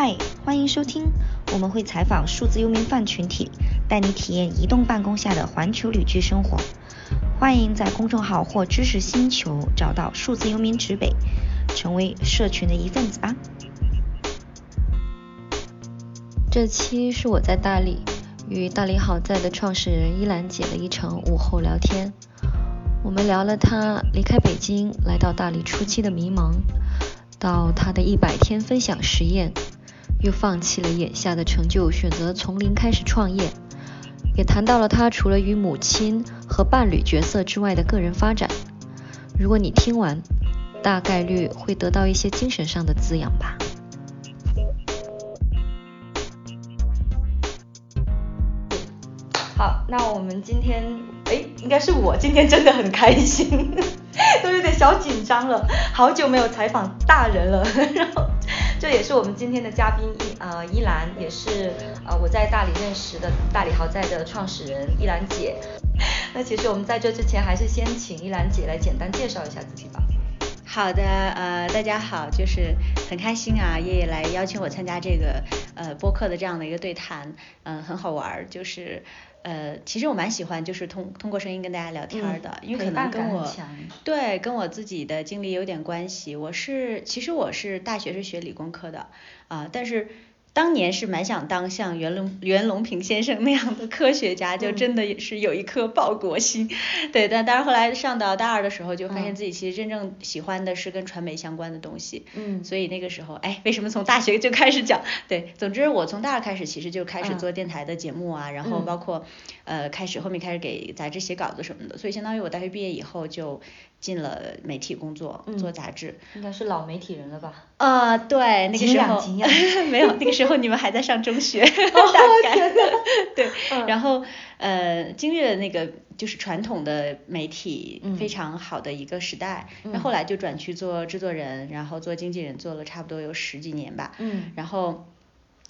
嗨，欢迎收听，我们会采访数字游民饭群体，带你体验移动办公下的环球旅居生活。欢迎在公众号或知识星球找到数字游民指北，成为社群的一份子吧。这期是我在大理与大理好在的创始人依兰姐的一场午后聊天。我们聊了她离开北京来到大理初期的迷茫，到她的一百天分享实验，又放弃了眼下的成就，选择从零开始创业。也谈到了他除了与母亲和伴侣角色之外的个人发展。如果你听完，大概率会得到一些精神上的滋养吧。好，那我们今天，哎，应该是我今天真的很开心，都有点小紧张了，好久没有采访大人了。然后，这也是我们今天的嘉宾依呃依兰，也是呃我在大理认识的大理豪宅的创始人依兰姐。那其实我们在这之前，还是先请依兰姐来简单介绍一下自己吧。好的，呃，大家好，就是很开心啊，叶叶来邀请我参加这个呃播客的这样的一个对谈，嗯、很好玩，就是呃，其实我蛮喜欢就是通通过声音跟大家聊天儿的，嗯因为可能跟我对跟我自己的经历有点关系，我是其实我是大学是学理工科的啊、但是。当年是蛮想当像袁隆袁隆平先生那样的科学家，就嗯真的也是有一颗报国心。对，但但是后来上到大二的时候，就发现嗯自己其实真正喜欢的是跟传媒相关的东西。嗯所以那个时候，哎，为什么从大学就开始讲？对，总之我从大二开始，其实就开始嗯做电台的节目啊，然后嗯包括呃开始后面开始给杂志写稿子什么的，所以相当于我大学毕业以后就进了媒体工作，做嗯杂志。应该是老媒体人了吧？呃，对，那个时候 没有，那个时候你们还在上中学，哦大概对，嗯然后呃，经历了那个就是传统的媒体嗯非常好的一个时代，那、嗯后来就转去做制作人，然后做经纪人，做了差不多有十几年吧，嗯然后。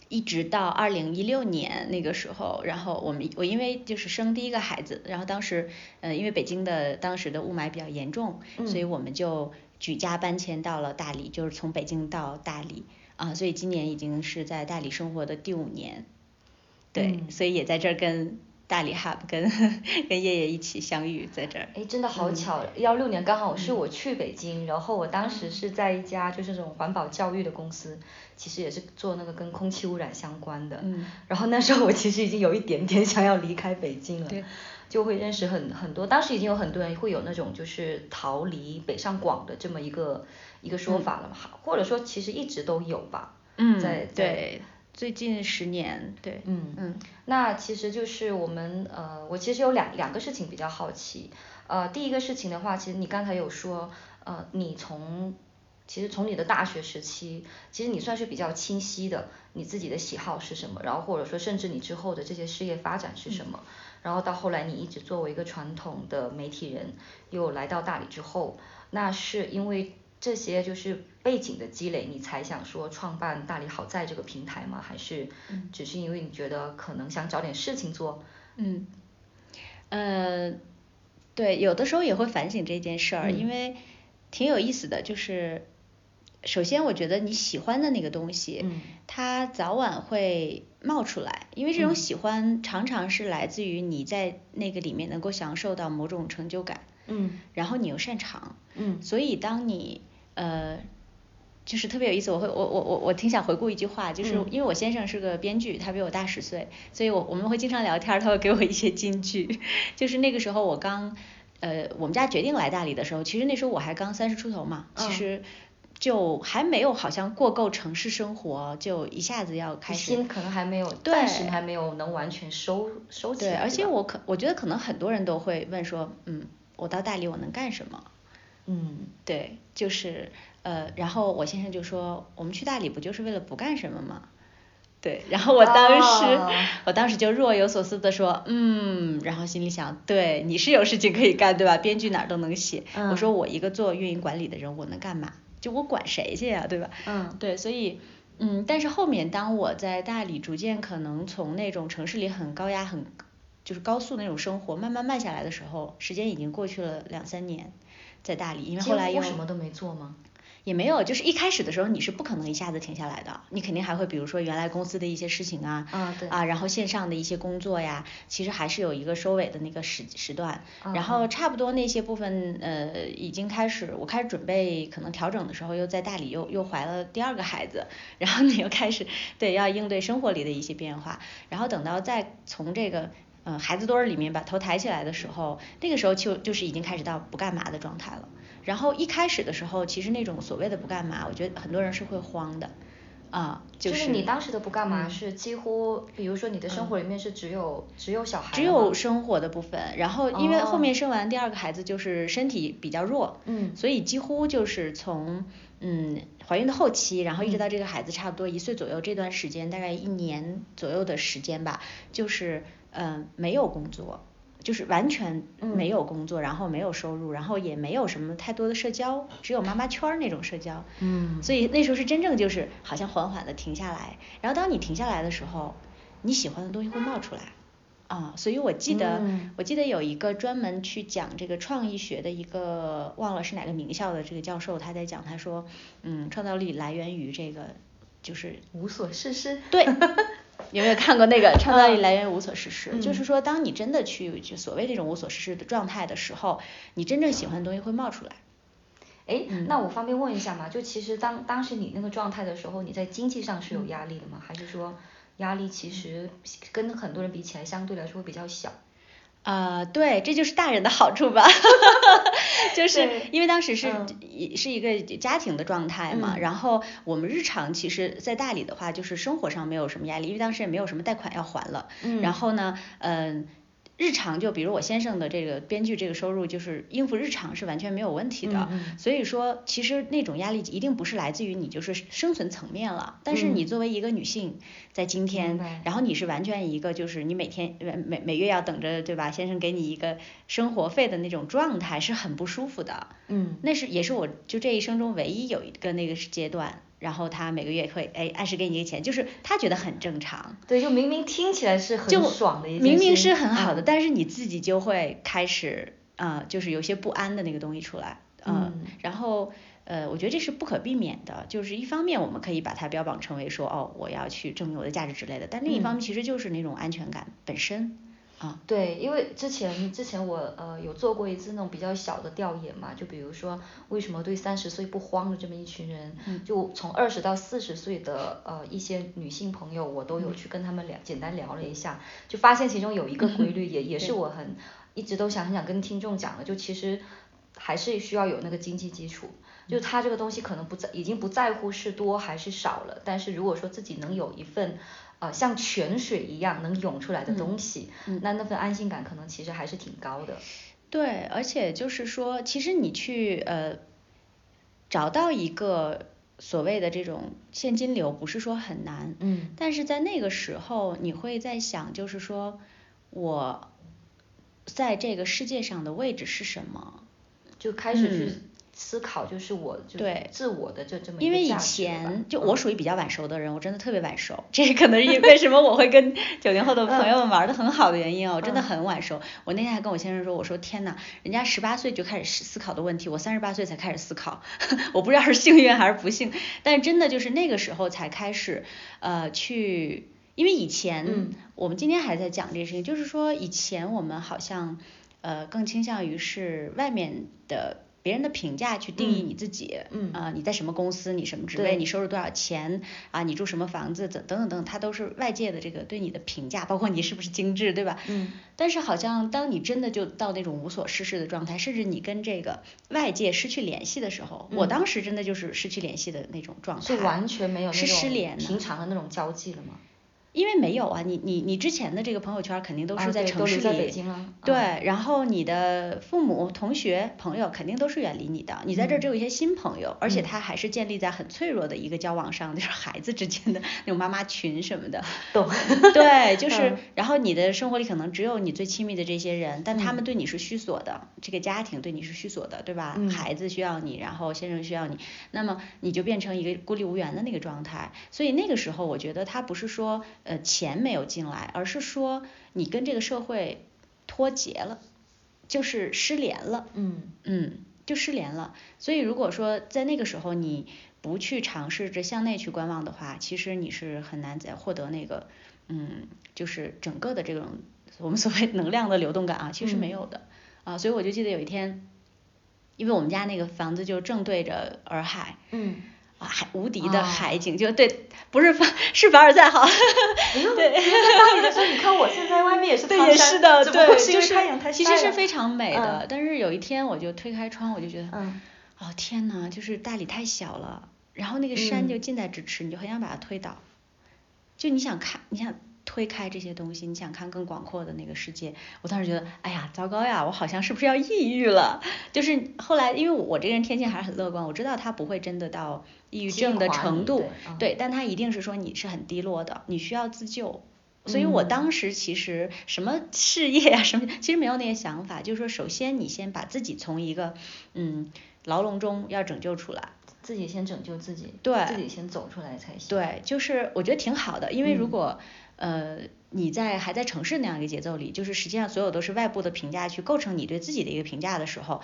一直到二零一六年那个时候，然后我们我因为就是生第一个孩子，然后当时呃因为北京的当时的雾霾比较严重，所以嗯。我们就举家搬迁到了大理，就是从北京到大理。啊，所以今年已经是在大理生活的第五年，对，嗯。所以也在这儿跟大理 Hub 跟 跟叶叶一起相遇在这儿。哎，真的嗯好巧，幺六年刚好是我去北京，然后我当时是在一家就是这种环保教育的公司，其实也是做那个跟空气污染相关的。嗯 然后那时候我其实已经有一点点想要离开北京了对，就会认识很很多，当时已经有很多人会有那种就是逃离北上广的这么一个一个说法了嘛，好或者说其实一直都有吧。嗯，在在对，最近十年，对，嗯嗯。那其实就是我们呃，我其实有两两个事情比较好奇，呃，第一个事情的话，其实你刚才有说，呃，你从其实从你的大学时期，其实你算是比较清晰的，你自己的喜好是什么，然后或者说甚至你之后的这些事业发展是什么，然后到后来你一直作为一个传统的媒体人，又来到大理之后，那是因为这些就是背景的积累，你才想说创办大理好在这个平台吗？还是只是因为你觉得可能想找点事情做？嗯，呃，对，有的时候也会反省这件事儿，嗯。因为挺有意思的，就是首先我觉得你喜欢的那个东西，嗯。它早晚会冒出来，因为这种嗯。喜欢常常是来自于你在那个里面能够享受到某种成就感，嗯。然后你又擅长，嗯。所以当你呃，就是特别有意思，我会我我我我挺想回顾一句话，就是嗯因为我先生是个编剧，他比我大十岁，所以我我们会经常聊天儿，他会给我一些金句，就是那个时候我刚呃我们家决定来大理的时候，其实那时候我还刚三十出头嘛，其嗯实就还没有好像过够城市生活，就一下子要开始心可能还没有，对暂时还没有能完全收收起，来。对而且我可我觉得可能很多人都会问说，嗯，我到大理我能干什么？嗯对，就是呃，然后我先生就说，我们去大理不就是为了不干什么吗？对，然后我当时、哦我当时就若有所思的说，嗯，然后心里想，对，你是有事情可以干，对吧？编剧哪儿都能写，我说嗯我一个做运营管理的人，我能干嘛？就我管谁去呀、对吧？嗯对，所以嗯，但是后面当我在大理逐渐可能从那种城市里很高压、很就是高速那种生活慢慢慢下来的时候，时间已经过去了两三年，在大理，因为后来又什么都没做吗？也没有，就是一开始的时候你是不可能一下子停下来的，你肯定还会比如说原来公司的一些事情啊，啊对啊，然后线上的一些工作呀，其实还是有一个收尾的那个时时段，然后差不多那些部分呃已经开始，我开始准备可能调整的时候，又在大理又又怀了第二个孩子，然后你又开始对要应对生活里的一些变化，然后等到再从这个呃孩子堆儿里面把头抬起来的时候，那个时候就就是已经开始到不干嘛的状态了。然后一开始的时候，其实那种所谓的不干嘛，我觉得很多人是会慌的，啊，就是你当时的不干嘛是几乎，比如说你的生活里面是只有只有小孩，只有生活的部分，然后因为后面生完第二个孩子就是身体比较弱，嗯，所以几乎就是从嗯怀孕的后期，然后一直到这个孩子差不多一岁左右这段时间，大概一年左右的时间吧，就是嗯没有工作。就是完全没有工作，然后没有收入，然后也没有什么太多的社交，只有妈妈圈那种社交。嗯。所以那时候是真正就是好像缓缓的停下来，然后当你停下来的时候，你喜欢的东西会冒出来。啊，所以我记得我记得有一个专门去讲这个创意学的一个忘了是哪个名校的这个教授，他在讲他说，嗯，创造力来源于这个就是无所事事。对。有没有看过那个创造力来源于无所事事？就是说，当你真的去就所谓这种无所事事的状态的时候，你真正喜欢的东西会冒出来。哎，那我方便问一下吗？就其实当当时你那个状态的时候，你在经济上是有压力的吗？还是说压力其实跟很多人比起来相对来说会比较小？啊，对，这就是大人的好处吧，就是因为当时是是一个家庭的状态嘛，然后我们日常其实，在大理的话，就是生活上没有什么压力，因为当时也没有什么贷款要还了，然后呢，嗯。日常就比如我先生的这个编剧这个收入，就是应付日常是完全没有问题的。所以说，其实那种压力一定不是来自于你就是生存层面了。但是你作为一个女性，在今天，然后你是完全一个就是你每天每每月要等着对吧？先生给你一个生活费的那种状态是很不舒服的。嗯。那是也是我就这一生中唯一有一个那个阶段。然后他每个月会哎按时给你一个钱，就是他觉得很正常。对，就明明听起来是很爽的一件事，明明是很好的，但是你自己就会开始啊，就是有些不安的那个东西出来。嗯。然后呃，我觉得这是不可避免的，就是一方面我们可以把它标榜成为说哦，我要去证明我的价值之类的，但另一方面其实就是那种安全感本身。啊，对，因为之前之前我呃有做过一次那种比较小的调研嘛，就比如说为什么对三十岁不慌的这么一群人，就从二十到四十岁的呃一些女性朋友，我都有去跟他们聊，简单聊了一下，就发现其中有一个规律，也也是我很一直都想很想跟听众讲的，就其实还是需要有那个经济基础，就他这个东西可能不在已经不在乎是多还是少了，但是如果说自己能有一份。啊，像泉水一样能涌出来的东西，那那份安心感可能其实还是挺高的。对，而且就是说，其实你去呃找到一个所谓的这种现金流，不是说很难。嗯。但是在那个时候，你会在想，就是说我在这个世界上的位置是什么？就开始去。思考就是我就自我的这这么因为以前就我属于比较晚熟的人，我真的特别晚熟，这可能是为什么我会跟 九零后的朋友们玩的很好的原因哦，我真的很晚熟。我那天还跟我先生说，我说天呐，人家十八岁就开始思考的问题，我三十八岁才开始思考，我不知道是幸运还是不幸，但是真的就是那个时候才开始呃去，因为以前我们今天还在讲这个事情，就是说以前我们好像呃更倾向于是外面的。别人的评价去定义你自己，嗯啊，你在什么公司，你什么职位，你收入多少钱，啊，你住什么房子，等等等等，它都是外界的这个对你的评价，包括你是不是精致，对吧？嗯。但是好像当你真的就到那种无所事事的状态，甚至你跟这个外界失去联系的时候，我当时真的就是失去联系的那种状态，是完全没有是失联平常的那种交际了吗？因为没有啊，你你你之前的这个朋友圈肯定都是在城市里，对，然后你的父母、同学、朋友肯定都是远离你的，你在这儿只有一些新朋友，而且他还是建立在很脆弱的一个交往上，就是孩子之间的那种妈妈群什么的，懂？对，就 是，然后你的生活里可能只有你最亲密的这些人，但他们对你是虚索的，这个家庭对你是虚索的，对吧？孩子需要你，然后先生需要你，那么你就变成一个孤立无援的那个状态，所以那个时候我觉得他不是说。呃，钱没有进来，而是说你跟这个社会脱节了，就是失联了。嗯嗯，就失联了。所以如果说在那个时候你不去尝试着向内去观望的话，其实你是很难再获得那个，嗯，就是整个的这种我们所谓能量的流动感啊，其实没有的啊。所以我就记得有一天，因为我们家那个房子就正对着洱海，嗯。啊，海无敌的海景，就对，不是凡 是凡尔赛哈，对，在大理的时候，你看我现在外面也是 对，也是的，对，就是太阳太其实是非常美的。但是有一天我就推开窗，我就觉得，哦天呐，就是大理太小了，然后那个山就近在咫尺，你就很想把它推倒，就你想看，你想。推开这些东西，你想看更广阔的那个世界。我当时觉得，哎呀，糟糕呀，我好像是不是要抑郁了？就是后来，因为我这个人天性还是很乐观，我知道他不会真的到抑郁症的程度，对，但他一定是说你是很低落的，你需要自救。所以我当时其实什么事业啊，什么其实没有那些想法，就是说，首先你先把自己从一个嗯牢笼中要拯救出来，自己先拯救自己，对，自己先走出来才行。对，就是我觉得挺好的，因为如果。呃，你在还在城市那样一个节奏里，就是实际上所有都是外部的评价去构成你对自己的一个评价的时候，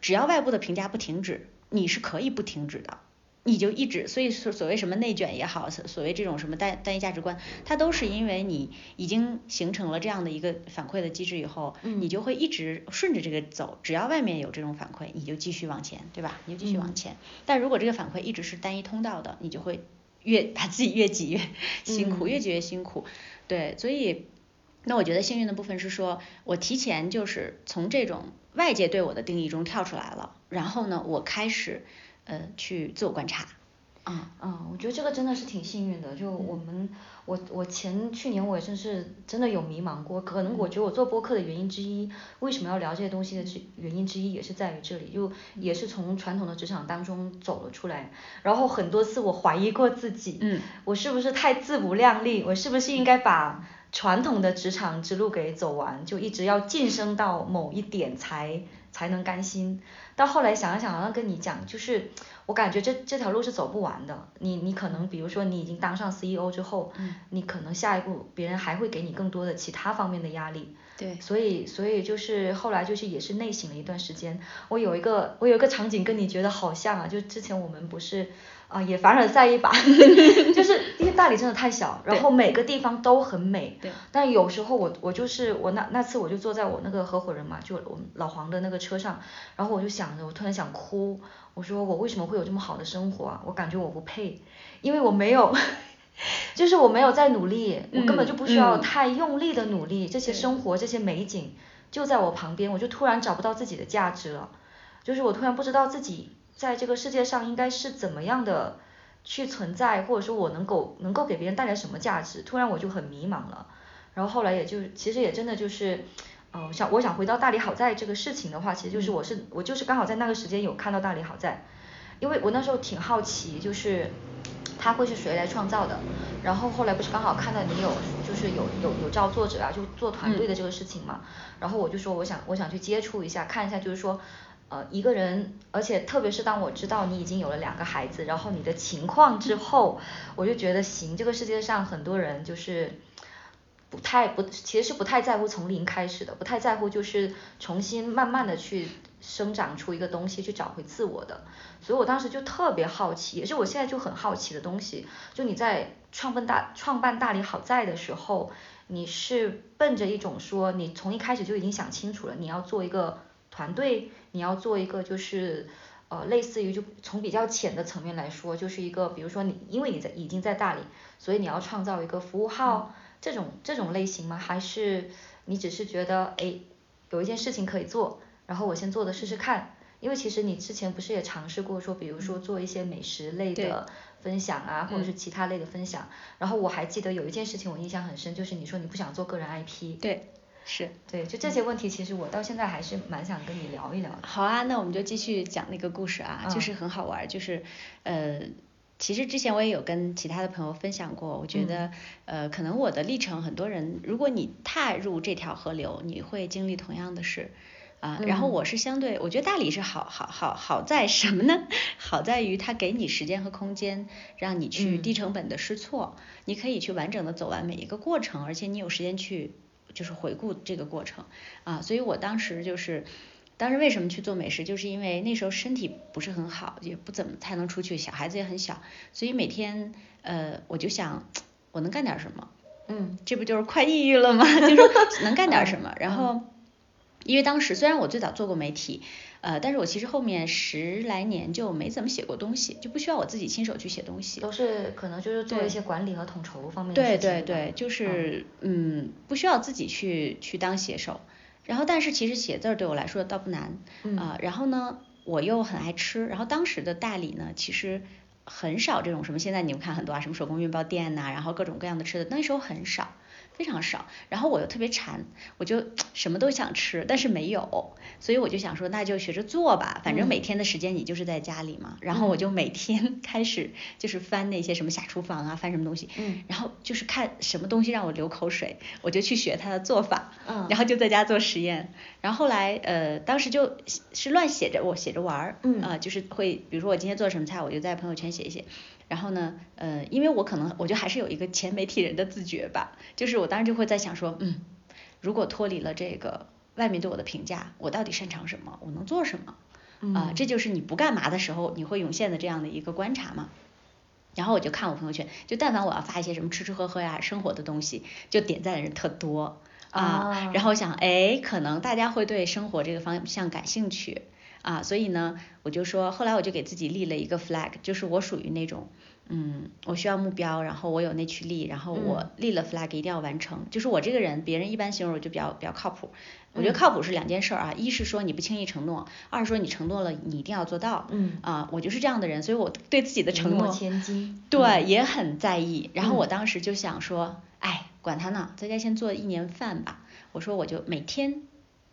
只要外部的评价不停止，你是可以不停止的，你就一直，所以所所谓什么内卷也好，所谓这种什么单单一价值观，它都是因为你已经形成了这样的一个反馈的机制以后，你就会一直顺着这个走，只要外面有这种反馈，你就继续往前，对吧？你就继续往前。但如果这个反馈一直是单一通道的，你就会。越把自己越挤越 辛苦，越挤越辛苦，对，所以那我觉得幸运的部分是说，我提前就是从这种外界对我的定义中跳出来了，然后呢，我开始呃去自我观察。啊嗯，我觉得这个真的是挺幸运的。就我们，我我前去年我也真是真的有迷茫过。可能我觉得我做播客的原因之一，为什么要聊这些东西的之原因之一，也是在于这里，就也是从传统的职场当中走了出来。然后很多次我怀疑过自己，嗯，我是不是太自不量力？我是不是应该把传统的职场之路给走完？就一直要晋升到某一点才才能甘心？到后来想一想，好像跟你讲，就是我感觉这这条路是走不完的。你你可能比如说你已经当上 CEO 之后，你可能下一步别人还会给你更多的其他方面的压力。对。所以所以就是后来就是也是内省了一段时间。我有一个我有一个场景跟你觉得好像啊，就之前我们不是。啊，也凡尔赛一把，就是因为大理真的太小，然后每个地方都很美。对。但有时候我我就是我那那次我就坐在我那个合伙人嘛，就我们老黄的那个车上，然后我就想着，我突然想哭，我说我为什么会有这么好的生活啊？我感觉我不配，因为我没有，就是我没有在努力，我根本就不需要太用力的努力，这些生活这些美景就在我旁边，我就突然找不到自己的价值了，就是我突然不知道自己。在这个世界上应该是怎么样的去存在，或者说我能够能够给别人带来什么价值？突然我就很迷茫了，然后后来也就其实也真的就是，呃，想我想回到大理好在这个事情的话，其实就是我是我就是刚好在那个时间有看到大理好在，因为我那时候挺好奇，就是他会是谁来创造的？然后后来不是刚好看到你有就是有有有招作者啊，就做团队的这个事情嘛，然后我就说我想我想去接触一下，看一下就是说。呃，一个人，而且特别是当我知道你已经有了两个孩子，然后你的情况之后，我就觉得行，这个世界上很多人就是不太不，其实是不太在乎从零开始的，不太在乎就是重新慢慢的去生长出一个东西，去找回自我的。所以我当时就特别好奇，也是我现在就很好奇的东西，就你在创办大创办大理好在的时候，你是奔着一种说，你从一开始就已经想清楚了，你要做一个。团队，你要做一个就是呃，类似于就从比较浅的层面来说，就是一个比如说你因为你在已经在大理，所以你要创造一个服务号这种这种类型吗？还是你只是觉得哎有一件事情可以做，然后我先做的试试看？因为其实你之前不是也尝试过说，比如说做一些美食类的分享啊，或者是其他类的分享。然后我还记得有一件事情我印象很深，就是你说你不想做个人 IP。对。是对，就这些问题，其实我到现在还是蛮想跟你聊一聊的。好啊，那我们就继续讲那个故事啊，就是很好玩，就是呃，其实之前我也有跟其他的朋友分享过，我觉得呃，可能我的历程，很多人如果你踏入这条河流，你会经历同样的事啊。然后我是相对，我觉得大理是好好好好在什么呢？好在于它给你时间和空间，让你去低成本的试错，你可以去完整的走完每一个过程，而且你有时间去。就是回顾这个过程啊，所以我当时就是当时为什么去做美食，就是因为那时候身体不是很好，也不怎么太能出去，小孩子也很小，所以每天呃我就想我能干点什么，嗯，这不就是快抑郁了吗？就是能干点什么，然后因为当时虽然我最早做过媒体。呃，但是我其实后面十来年就没怎么写过东西，就不需要我自己亲手去写东西。都是可能就是做一些管理和统筹方面的事情。对对对，就是嗯，不需要自己去去当写手。然后，但是其实写字对我来说倒不难啊。然后呢，我又很爱吃。然后当时的大理呢，其实很少这种什么，现在你们看很多啊，什么手工面包店呐，然后各种各样的吃的，那时候很少。非常少，然后我又特别馋，我就 什么都想吃，但是没有，所以我就想说，那就学着做吧，反正每天的时间你就是在家里嘛，然后我就每天 开始就是翻那些什么下厨房啊，翻什么东西，嗯，然后就是看什么东西让我流口水，我就去学它的做法，嗯，然后就在家做实验，然后后来呃，当时就是乱写着，我写着玩儿，嗯，啊，就是会，比如说我今天做什么菜，我就在朋友圈写一写。然后呢，呃，因为我可能，我就还是有一个前媒体人的自觉吧，就是我当时就会在想说，嗯，如果脱离了这个外面对我的评价，我到底擅长什么？我能做什么？啊，这就是你不干嘛的时候，你会涌现的这样的一个观察嘛。然后我就看我朋友圈，就但凡我要发一些什么吃吃喝喝呀、生活的东西，就点赞的人特多啊。然后想，哎，可能大家会对生活这个方向感兴趣。啊，所以呢，我就说，后来我就给自己立了一个 flag，就是我属于那种，嗯，我需要目标，然后我有内驱力，然后我立了 flag 一定要完成。就是我这个人，别人一般形容我就比较比较靠谱。我觉得靠谱是两件事儿啊，一是说你不轻易承诺，二是说你承诺了你一定要做到。嗯。啊，我就是这样的人，所以我对自己的承诺，千金。对，也很在意。然后我当时就想说，哎，管他呢，在家先做一年饭吧。我说我就每天。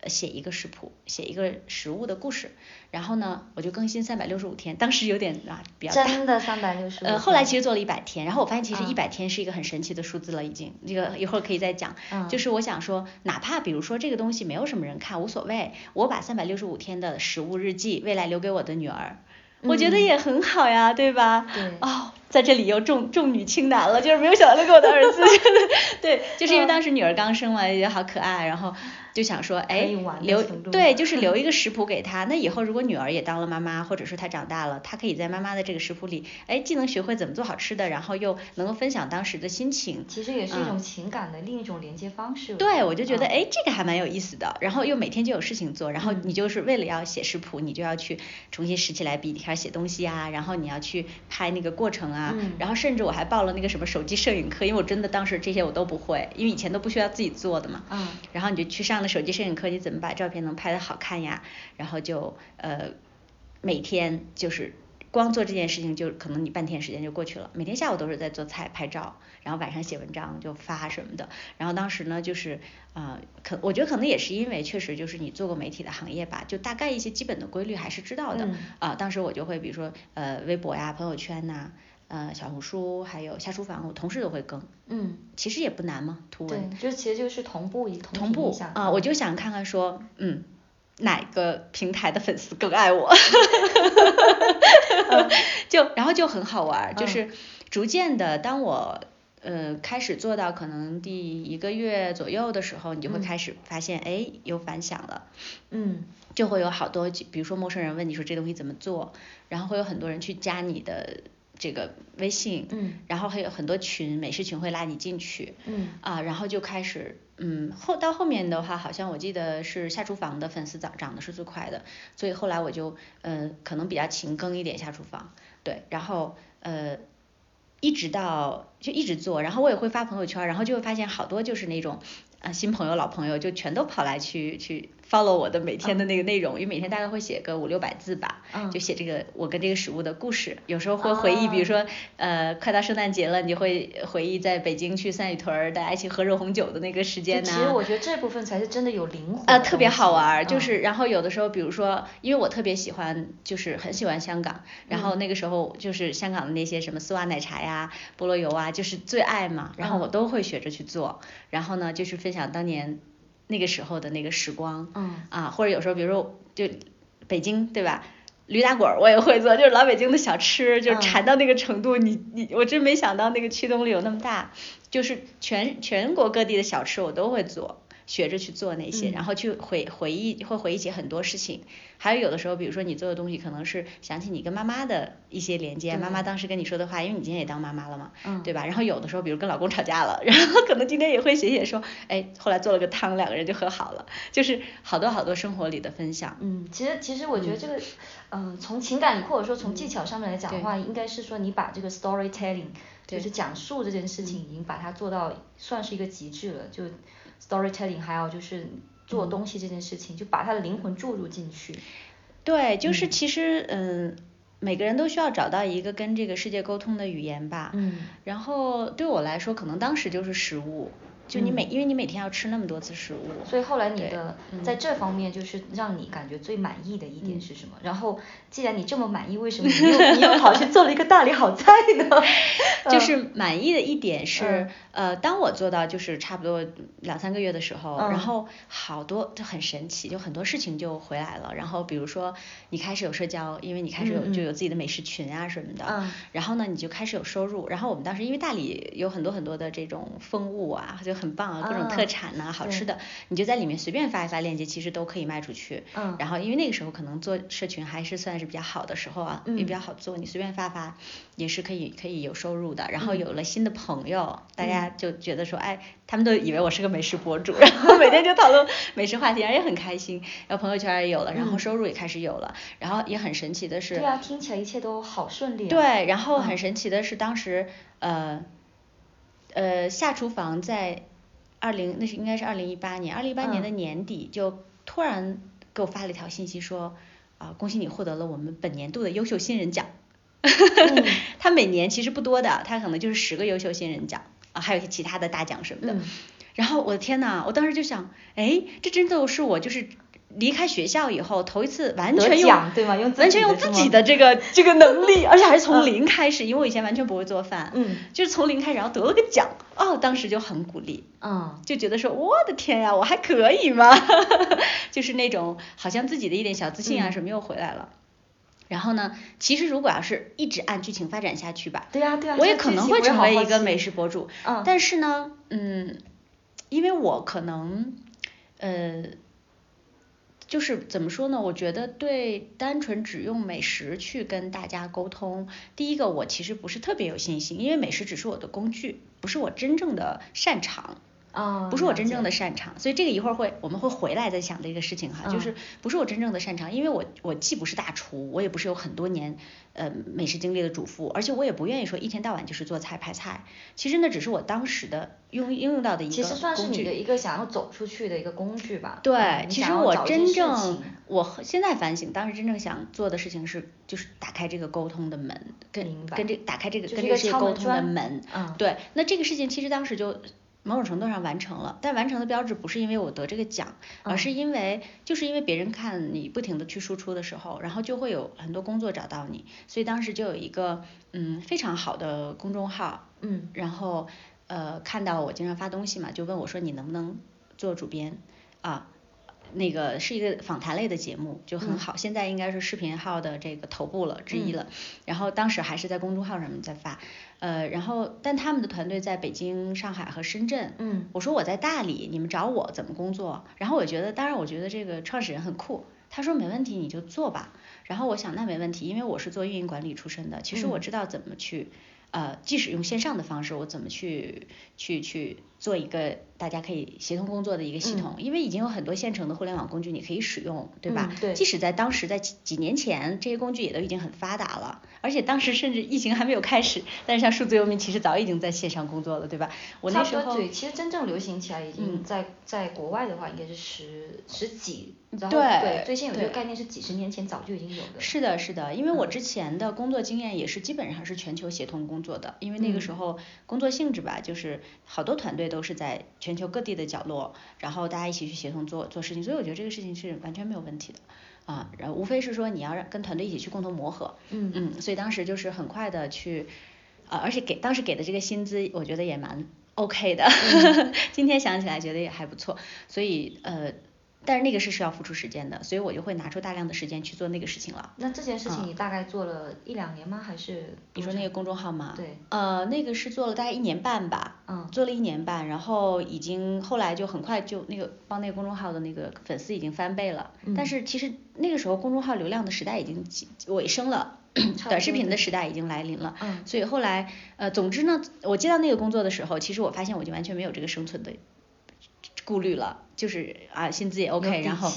写一个食谱，写一个食物的故事，然后呢，我就更新三百六十五天，当时有点啊比较大，真的三百六十五。呃，后来其实做了一百天，然后我发现其实一百天是一个很神奇的数字了，已经，这个一会儿可以再讲。嗯。就是我想说，哪怕比如说这个东西没有什么人看，无所谓，我把三百六十五天的食物日记未来留给我的女儿，我觉得也很好呀，对吧？对。哦。在这里又重重女轻男了，就是没有想到留给我的儿子，对，就是因为当时女儿刚生嘛，也好可爱，然后就想说，哎，留对，就是留一个食谱给她，那以后如果女儿也当了妈妈，或者说她长大了，她可以在妈妈的这个食谱里，哎，既能学会怎么做好吃的，然后又能够分享当时的心情，其实也是一种情感的另一种连接方式。对，我就觉得，哎，这个还蛮有意思的，然后又每天就有事情做，然后你就是为了要写食谱，你就要去重新拾起来笔开始写东西啊，然后你要去拍那个过程啊，然后甚至我还报了那个什么手机摄影课，因为我真的当时这些我都不会，因为以前都不需要自己做的嘛。嗯。然后你就去上了手机摄影课，你怎么把照片能拍的好看呀？然后就呃每天就是光做这件事情，就可能你半天时间就过去了。每天下午都是在做菜、拍照，然后晚上写文章就发什么的。然后当时呢，就是啊，可我觉得可能也是因为确实就是你做过媒体的行业吧，就大概一些基本的规律还是知道的。嗯。啊，当时我就会比如说呃微博呀、朋友圈呐。呃，小红书还有下厨房，我同事都会更。嗯，其实也不难嘛，图文。对，就其实就是同步一同步啊，我就想看看说，嗯，哪个平台的粉丝更爱我？就然后就很好玩，就是逐渐的，当我呃开始做到可能第一个月左右的时候，你就会开始发现，哎，有反响了。嗯。就会有好多，比如说陌生人问你说这东西怎么做，然后会有很多人去加你的。这个微信，嗯，然后还有很多群，美食群会拉你进去，嗯，啊，然后就开始，嗯，后到后面的话，好像我记得是下厨房的粉丝涨涨的是最快的，所以后来我就，呃，可能比较勤更一点下厨房，对，然后，呃，一直到就一直做，然后我也会发朋友圈，然后就会发现好多就是那种，啊，新朋友老朋友就全都跑来去去。Follow 我的每天的那个内容，因为每天大概会写个五六百字吧，就写这个我跟这个食物的故事，有时候会回忆，比如说呃快到圣诞节了，你就会回忆在北京去三里屯大家一起喝热红酒的那个时间呢。其实我觉得这部分才是真的有灵魂。啊，特别好玩，就是然后有的时候，比如说因为我特别喜欢，就是很喜欢香港，然后那个时候就是香港的那些什么丝袜奶茶呀、菠萝油啊，就是最爱嘛，然后我都会学着去做，然后呢就是分享当年。那个时候的那个时光，嗯啊，或者有时候，比如说就北京，对吧？驴打滚我也会做，就是老北京的小吃，就是馋到那个程度，你你我真没想到那个驱动力有那么大，就是全全国各地的小吃我都会做，学着去做那些，然后去回回忆，会回忆起很多事情。还有有的时候，比如说你做的东西，可能是想起你跟妈妈的一些连接，妈妈当时跟你说的话，因为你今天也当妈妈了嘛，对吧？然后有的时候，比如跟老公吵架了，然后可能今天也会写写说，哎，后来做了个汤，两个人就和好了，就是好多好多生活里的分享。嗯，其实其实我觉得这个，嗯，从情感或者说从技巧上面来讲的话，应该是说你把这个 storytelling，就是讲述这件事情，已经把它做到算是一个极致了，就 storytelling，还有就是。做东西这件事情，就把他的灵魂注入进去。对，就是其实，嗯，每个人都需要找到一个跟这个世界沟通的语言吧。嗯。然后对我来说，可能当时就是食物。就你每，因为你每天要吃那么多次食物，所以后来你的在这方面就是让你感觉最满意的一点是什么？然后既然你这么满意，为什么你又你又跑去做了一个大理好菜呢？就是满意的一点是，呃，当我做到就是差不多两三个月的时候，然后好多就很神奇，就很多事情就回来了。然后比如说你开始有社交，因为你开始有就有自己的美食群啊什么的，然后呢你就开始有收入。然后我们当时因为大理有很多很多的这种风物啊，就很棒啊，各种特产呐，好吃的，你就在里面随便发一发链接，其实都可以卖出去。嗯。然后因为那个时候可能做社群还是算是比较好的时候啊，也比较好做，你随便发发也是可以可以有收入的。然后有了新的朋友，大家就觉得说，哎，他们都以为我是个美食博主，然后每天就讨论美食话题，也很开心。然后朋友圈也有了，然后收入也开始有了，然后也很神奇的是。对啊，听起来一切都好顺利。对，然后很神奇的是当时呃呃下厨房在。二零那是应该是二零一八年，二零一八年的年底就突然给我发了一条信息说啊恭喜你获得了我们本年度的优秀新人奖，他每年其实不多的，他可能就是十个优秀新人奖啊还有一些其他的大奖什么的，然后我的天呐，我当时就想哎这真的是我就是。离开学校以后，头一次完全用对吗？用完全用自己的这个 这个能力，而且还是从零开始，因为我以前完全不会做饭，嗯，就是从零开始，然后得了个奖，哦，当时就很鼓励，嗯，就觉得说我的天呀，我还可以吗？就是那种好像自己的一点小自信啊什么又回来了。然后呢，其实如果要是一直按剧情发展下去吧，对呀对呀，我也可能会成为一个美食博主，嗯，但是呢，嗯，因为我可能，呃。就是怎么说呢？我觉得对单纯只用美食去跟大家沟通，第一个我其实不是特别有信心，因为美食只是我的工具，不是我真正的擅长。啊，不是我真正的擅长，所以这个一会儿会我们会回来再想这个事情哈，就是不是我真正的擅长，因为我我既不是大厨，我也不是有很多年呃美食经历的主妇，而且我也不愿意说一天到晚就是做菜拍菜，其实那只是我当时的用应用到的一个其实算是你的一。个想要走出去的一个工具吧。对，其实我真正我现在反省，当时真正想做的事情是就是打开这个沟通的门，跟跟这打开这个跟这个沟通的门，嗯，对，那这个事情其实当时就。某种程度上完成了，但完成的标志不是因为我得这个奖，而是因为就是因为别人看你不停的去输出的时候，然后就会有很多工作找到你，所以当时就有一个嗯非常好的公众号，嗯，然后呃看到我经常发东西嘛，就问我说你能不能做主编。啊？那个是一个访谈类的节目，就很好，现在应该是视频号的这个头部了之一了。然后当时还是在公众号上面在发，呃，然后但他们的团队在北京、上海和深圳。嗯。我说我在大理，你们找我怎么工作？然后我觉得，当然我觉得这个创始人很酷，他说没问题，你就做吧。然后我想那没问题，因为我是做运营管理出身的，其实我知道怎么去。呃，即使用线上的方式，我怎么去去去做一个大家可以协同工作的一个系统？因为已经有很多现成的互联网工具你可以使用，对吧？对。即使在当时，在几几年前，这些工具也都已经很发达了，而且当时甚至疫情还没有开始，但是像数字游民其实早已经在线上工作了，对吧？我那时候对，其实真正流行起来已经在在国外的话，应该是十十几。对对，最近有这个概念是几十年前早就已经有的。是的，是的，因为我之前的工作经验也是基本上是全球协同工作的，因为那个时候工作性质吧，就是好多团队都是在全球各地的角落，然后大家一起去协同做做事情，所以我觉得这个事情是完全没有问题的啊，然后无非是说你要让跟团队一起去共同磨合，嗯。嗯，所以当时就是很快的去，呃，而且给当时给的这个薪资，我觉得也蛮 OK 的，今天想起来觉得也还不错，所以呃。但是那个是需要付出时间的，所以我就会拿出大量的时间去做那个事情了。那这件事情你大概做了一两年吗？还是你说那个公众号吗？对。呃，那个是做了大概一年半吧。嗯。做了一年半，然后已经后来就很快就那个帮那个公众号的那个粉丝已经翻倍了。嗯。但是其实那个时候公众号流量的时代已经尾声了，短视频的时代已经来临了。嗯。所以后来呃，总之呢，我接到那个工作的时候，其实我发现我就完全没有这个生存的。顾虑了，就是啊，薪资也 OK，然后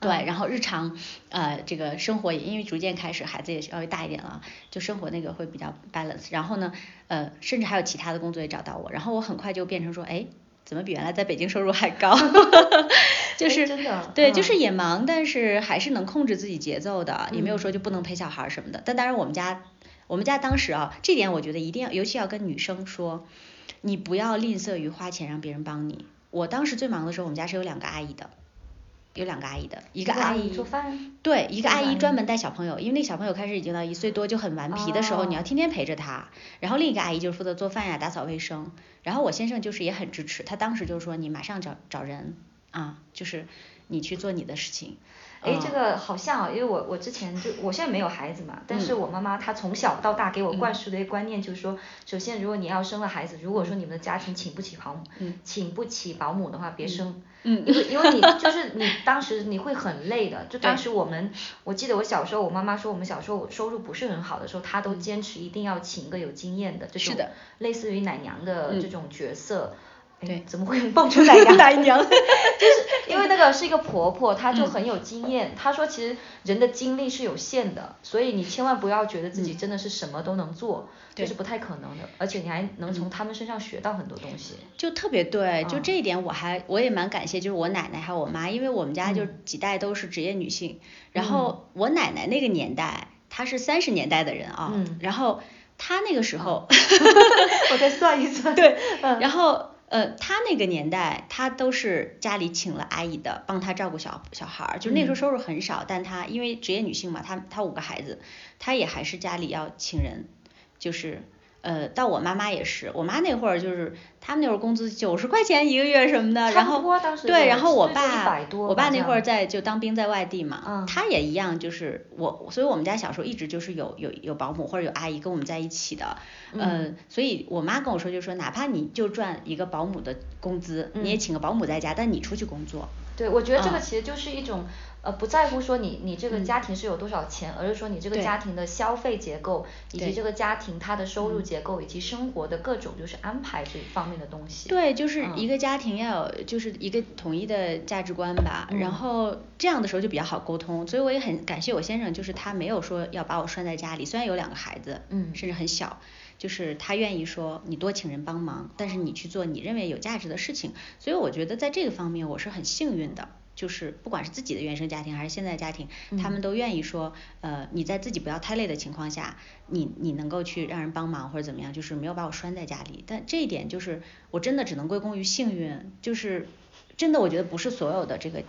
对，然后日常呃这个生活也因为逐渐开始孩子也稍微大一点了，就生活那个会比较 balance，然后呢呃甚至还有其他的工作也找到我，然后我很快就变成说哎怎么比原来在北京收入还高，就是真的对，就是也忙，但是还是能控制自己节奏的，也没有说就不能陪小孩什么的，但当然我们家我们家当时啊这点我觉得一定要尤其要跟女生说，你不要吝啬于花钱让别人帮你。我当时最忙的时候，我们家是有两个阿姨的，有两个阿姨的，一个阿姨做饭，对，一个阿姨专门带小朋友，因为那小朋友开始已经到一岁多就很顽皮的时候，你要天天陪着他。然后另一个阿姨就是负责做饭呀、打扫卫生。然后我先生就是也很支持，他当时就说你马上找找人啊，就是你去做你的事情。哎，这个好像啊，因为我我之前就我现在没有孩子嘛，但是我妈妈她从小到大给我灌输的一个观念就是说，首先如果你要生了孩子，如果说你们的家庭请不起保姆，请不起保姆的话，别生，嗯因为。因为你就是你当时你会很累的，就当时我们，我记得我小时候我妈妈说我们小时候收入不是很好的时候，她都坚持一定要请一个有经验的这种类似于奶娘的这种角色。对，怎么会蹦出奶娘？奶娘，就是因为那个是一个婆婆，她就很有经验。她说，其实人的精力是有限的，所以你千万不要觉得自己真的是什么都能做，这是不太可能的。而且你还能从他们身上学到很多东西。就特别对，就这一点我还我也蛮感谢，就是我奶奶还有我妈，因为我们家就几代都是职业女性。然后我奶奶那个年代，她是三十年代的人啊，然后她那个时候，我再算一算，对，然后。呃，他那个年代，他都是家里请了阿姨的，帮他照顾小小孩儿，就那时候收入很少，但他因为职业女性嘛，她她五个孩子，她也还是家里要请人，就是。呃，到我妈妈也是，我妈那会儿就是他们那会儿工资九十块钱一个月什么的，然后对，然后我爸我爸那会儿在就当兵在外地嘛，他也一样，就是我，所以我们家小时候一直就是有有有保姆或者有阿姨跟我们在一起的，嗯，所以我妈跟我说就说哪怕你就赚一个保姆的工资，你也请个保姆在家，但你出去工作。对，我觉得这个其实就是一种。呃，不在乎说你你这个家庭是有多少钱，而是说你这个家庭的消费结构，以及这个家庭它的收入结构，以及生活的各种就是安排这方面的东西。对，就是一个家庭要有就是一个统一的价值观吧，然后这样的时候就比较好沟通。所以我也很感谢我先生，就是他没有说要把我拴在家里，虽然有两个孩子，嗯，甚至很小，就是他愿意说你多请人帮忙，但是你去做你认为有价值的事情。所以我觉得在这个方面我是很幸运的。就是不管是自己的原生家庭还是现在家庭，他们都愿意说，呃，你在自己不要太累的情况下，你你能够去让人帮忙或者怎么样，就是没有把我拴在家里。但这一点就是我真的只能归功于幸运，就是真的我觉得不是所有的这个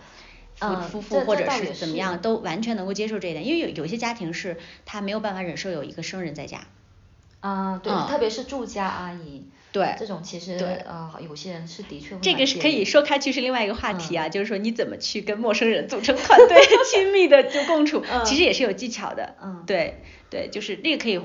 夫妇或者是怎么样都完全能够接受这一点，因为有有些家庭是他没有办法忍受有一个生人在家。啊，对，特别是住家阿姨。对，这种其实呃，有些人是的确会。这个是可以说开去是另外一个话题啊，就是说你怎么去跟陌生人组成团队，亲密的就共处，其实也是有技巧的。嗯，对对，就是那个可以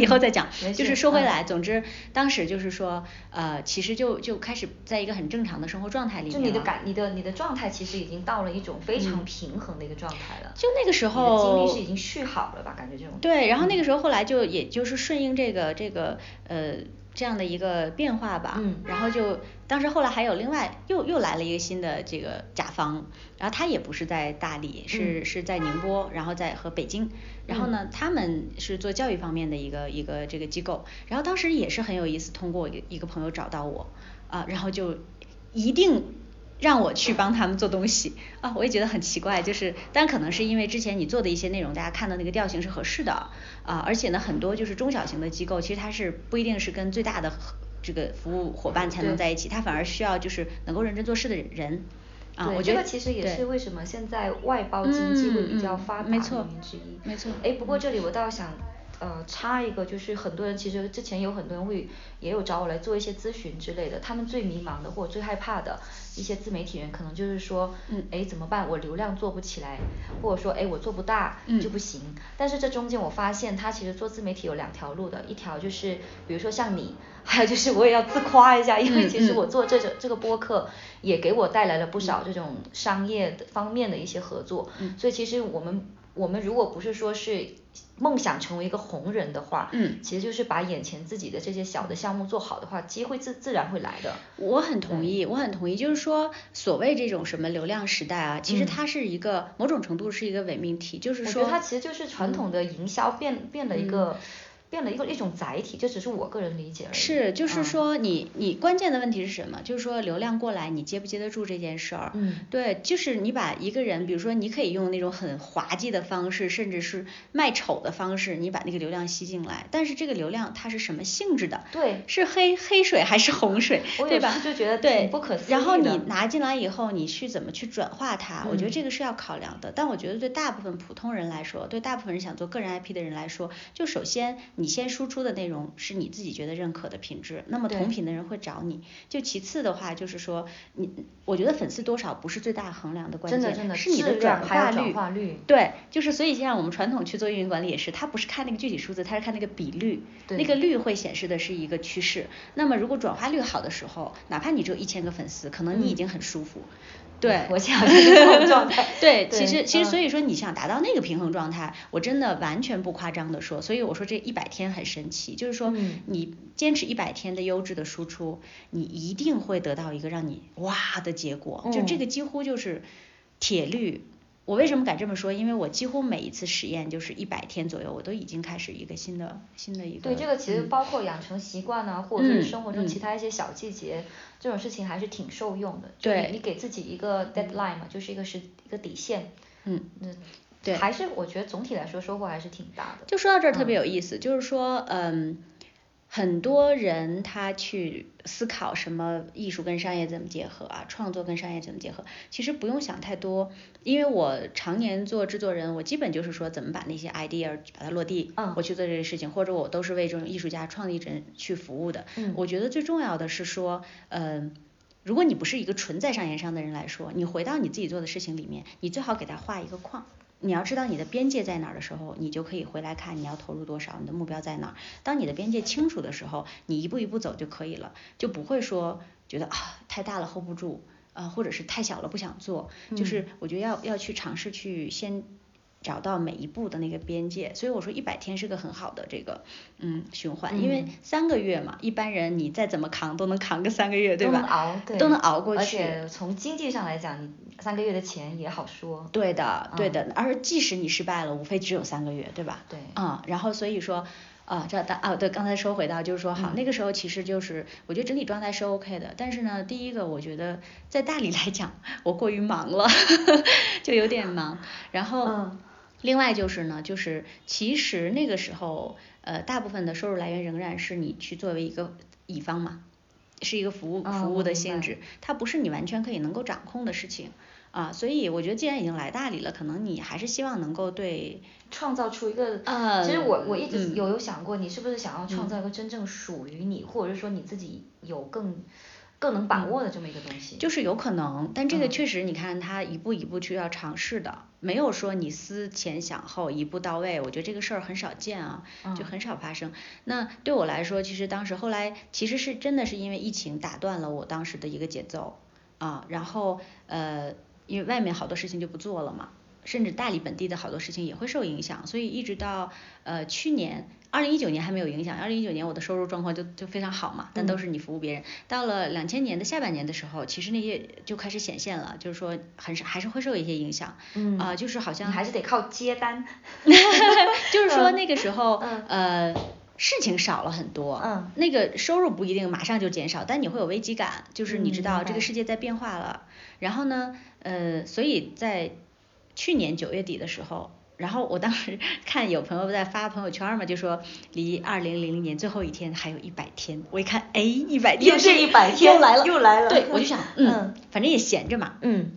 以后再讲。就是说回来，总之当时就是说呃，其实就就开始在一个很正常的生活状态里面。就你的感，你的你的状态其实已经到了一种非常平衡的一个状态了。就那个时候。精力是已经蓄好了吧？感觉这种。对，然后那个时候后来就也就是顺应这个这个呃。这样的一个变化吧，嗯，然后就当时后来还有另外又又来了一个新的这个甲方，然后他也不是在大理，是是在宁波，然后在和北京，然后呢他们是做教育方面的一个一个这个机构，然后当时也是很有意思，通过一一个朋友找到我啊，然后就一定。让我去帮他们做东西。啊，我也觉得很奇怪，就是，但可能是因为之前你做的一些内容，大家看到那个调性是合适的啊，而且呢，很多就是中小型的机构，其实它是不一定是跟最大的这个服务伙伴才能在一起，它反而需要就是能够认真做事的人啊。我觉得其实也是为什么现在外包经济会比较发达的原因之一。没错。哎，不过这里我倒想。呃插一个，就是很多人其实之前有很多人会也有找我来做一些咨询之类的，他们最迷茫的或者最害怕的一些自媒体人，可能就是说，嗯哎怎么办？我流量做不起来，或者说哎我做不大就不行。但是这中间我发现，他其实做自媒体有两条路的，一条就是比如说像你。还有就是我也要自夸一下，因为其实我做这个这个播客也给我带来了不少这种商业的方面的一些合作，所以其实我们我们如果不是说是。梦想成为一个红人的话，嗯，其实就是把眼前自己的这些小的项目做好的话，机会自自然会来的。我很同意，我很同意，就是说，所谓这种什么流量时代啊，其实它是一个某种程度是一个伪命题，就是说，它其实就是传统的营销变变了一个。变了一个一种载体，这只是我个人理解而已。是，就是说你你关键的问题是什么？就是说流量过来，你接不接得住这件事儿？嗯，对，就是你把一个人，比如说你可以用那种很滑稽的方式，甚至是卖丑的方式，你把那个流量吸进来。但是这个流量它是什么性质的？对，是黑黑水还是洪水？对吧？就觉得对不可思议然后你拿进来以后，你去怎么去转化它？嗯。我觉得这个是要考量的。但我觉得对大部分普通人来说，对大部分人想做个人 IP 的人来说，就首先你先输出的。内容是你自己觉得认可的品质，那么同品的人会找你。就其次的话，就是说你，我觉得粉丝多少不是最大衡量的关键，真的真的是你的转化率。对，就是所以像我们传统去做运营管理也是，他不是看那个具体数字，他是看那个比率，那个率会显示的是一个趋势。那么如果转化率好的时候，哪怕你只有一千个粉丝，可能你已经很舒服。对，我想是这种状态。对，其实其实所以说你想达到那个平衡状态，我真的完全不夸张的说，所以我说这一百天很神奇，就是说你坚持一百天的优质的输出，你一定会得到一个让你哇的结果，就这个几乎就是铁律。我为什么敢这么说？因为我几乎每一次实验就是一百天左右，我都已经开始一个新的新的一个。对，这个其实包括养成习惯呢，或者是生活中其他一些小细节，这种事情还是挺受用的。对。你给自己一个 deadline 嘛，就是一个是一个底线。嗯。嗯。对。还是我觉得总体来说收获还是挺大的。就说到这儿特别有意思，就是说嗯。很多人他去思考什么艺术跟商业怎么结合啊，创作跟商业怎么结合，其实不用想太多，因为我常年做制作人，我基本就是说怎么把那些 idea 把它落地，我去做这些事情，或者我都是为这种艺术家、创意者去服务的。我觉得最重要的是说，嗯，如果你不是一个纯在商言商的人来说，你回到你自己做的事情里面，你最好给他画一个框。你要知道你的边界在哪儿的时候，你就可以回来看你要投入多少，你的目标在哪儿。当你的边界清楚的时候，你一步一步走就可以了，就不会说觉得啊太大了 hold 不住，啊或者是太小了不想做。就是我觉得要要去尝试去先。找到每一步的那个边界，所以我说一百天是个很好的这个嗯循环，因为三个月嘛，一般人你再怎么扛都能扛个三个月，对吧？都能熬，对，都能熬过去。而且从经济上来讲，你三个月的钱也好说。对的，对的。而即使你失败了，无非只有三个月，对吧？对。啊，然后所以说啊，这啊对，刚才说回到就是说好，那个时候其实就是我觉得整体状态是 OK 的，但是呢，第一个我觉得在大理来讲，我过于忙了，就有点忙，然后。另外就是呢，就是其实那个时候，呃，大部分的收入来源仍然是你去作为一个乙方嘛，是一个服务服务的性质，它不是你完全可以能够掌控的事情啊。所以我觉得既然已经来大理了，可能你还是希望能够对创造出一个，其实我我一直有有想过，你是不是想要创造一个真正属于你，或者是说你自己有更。更能把握的这么一个东西，就是有可能，但这个确实，你看他一步一步去要尝试的，没有说你思前想后一步到位，我觉得这个事儿很少见啊，就很少发生。那对我来说，其实当时后来其实是真的是因为疫情打断了我当时的一个节奏啊，然后呃，因为外面好多事情就不做了嘛。甚至大理本地的好多事情也会受影响，所以一直到呃去年二零一九年还没有影响，二零一九年我的收入状况就就非常好嘛，但都是你服务别人。到了两千年的下半年的时候，其实那些就开始显现了，就是说很是还是会受一些影响，啊就是好像还是得靠接单 就是说那个时候呃事情少了很多，嗯，那个收入不一定马上就减少，但你会有危机感，就是你知道这个世界在变化了，然后呢呃所以在去年九月底的时候，然后我当时 看有朋友在发朋友圈嘛，就说离二零零零年最后一天还有一百天。我一看，哎，一百天，又是一百天，又来了，又来了。对，我就想，嗯，反正也闲着嘛，嗯，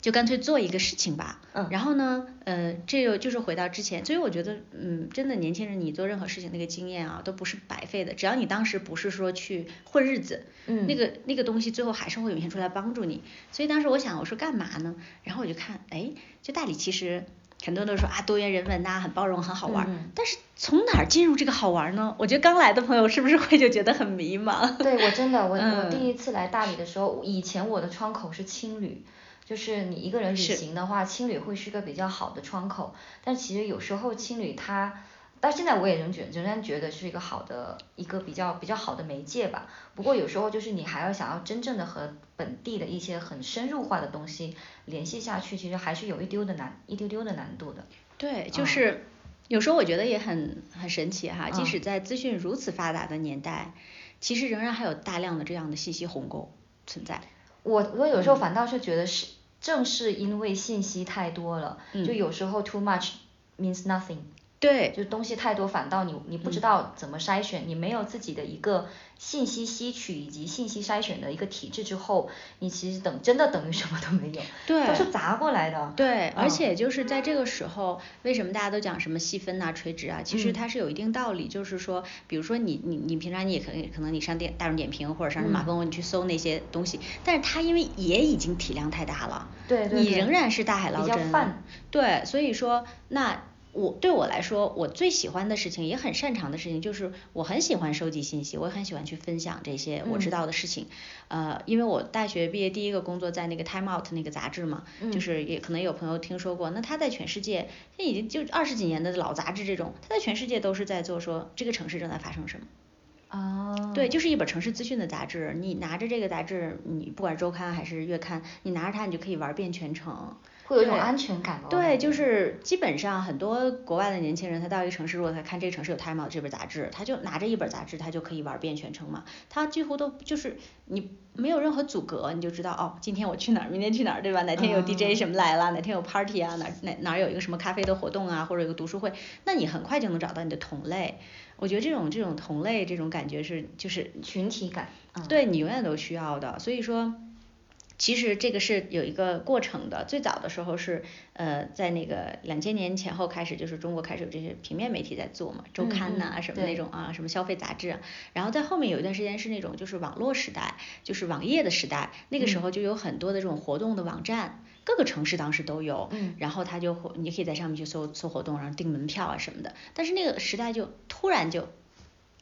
就干脆做一个事情吧。嗯然后呢，呃，这又就是回到之前，所以我觉得，嗯，真的年轻人，你做任何事情那个经验啊，都不是白费的。只要你当时不是说去混日子，嗯那个那个东西最后还是会涌现出来帮助你。所以当时我想，我说干嘛呢？然后我就看，哎，就大理其实很多人都说啊，多元人文呐、很包容，很好玩但是从哪儿进入这个好玩儿呢？我觉得刚来的朋友是不是会就觉得很迷茫？对我真的，我我嗯第一次来大理的时候，以前我的窗口是青旅，就是你一个人旅行的话，青旅会是个比较好的窗口。但其实有时候青旅它，到现在我也仍觉仍然觉得是一个好的一个比较比较好的媒介吧。不过有时候就是你还要想要真正的和本地的一些很深入化的东西联系下去，其实还是有一丢的难一丢丢的难度的。对，就嗯是有时候我觉得也很很神奇哈，即嗯使在资讯如此发达的年代，其实仍然还有大量的这样的信息鸿沟存在。我我有时候嗯反倒是觉得是，正是因为信息太多了，就嗯有时候 too much means nothing，对，就东西太多，反倒你你不知道怎么筛选，你没有自己的一个信息吸取以及信息筛选的一个体制之后，你其实等真的等于什么都没有，对都是砸过来的。对，而嗯且就是在这个时候，为什么大家都讲什么细分呐、垂直啊？其实嗯它是有一定道理，就是说，比如说你你你平常你也可能可能你上电大众点评或者上什么马嗯蜂窝你去搜那些东西，但是它因为也已经体量太大了，对对对你仍然是大海捞比较针泛。对，所以说那。我对我来说，我最喜欢的事情，也很擅长的事情，就是我很喜欢收集信息，我也很喜欢去分享这些我知嗯道的事情。呃，因为我大学毕业第一个工作在那个 Time Out 那个杂志嘛，就嗯是也可能有朋友听说过，那他在全世界，这已经就二十几年的老杂志这种，他在全世界都是在做说这个城市正在发生什么。啊，对，就是一本城市资讯的杂志，你拿着这个杂志，你不管是周刊还是月刊，你拿着它，你就可以玩遍全城。会有一种安全感吧。对，就是基本上很多国外的年轻人，他到一个城市，如果他看这个城市有 Time Out 这本杂志，他就拿着一本杂志，他就可以玩遍全城嘛。他几乎都就是你没有任何阻隔，你就知道哦，今天我去哪儿，明天去哪儿，对吧？哪天有 DJ 嗯什么来了，哪天有 party 啊，哪哪哪儿有一个什么咖啡的活动啊，或者有个读书会，那你很快就能找到你的同类。我觉得这种这种同类这种感觉是就是群体感。嗯，对你永远都需要的，所以说。其实这个是有一个过程的，最早的时候是呃在那个两千年前后开始，就是中国开始有这些平面媒体在做嘛，周刊呐、什么那种啊，什么消费杂志啊，然后在后面有一段时间是那种就是网络时代，就是网页的时代，那个时嗯候就有很多的这种活动的网站，各个城市当时都有，嗯。然后他就会你可以在上面去搜搜活动，然后订门票啊什么的，但是那个时代就突然就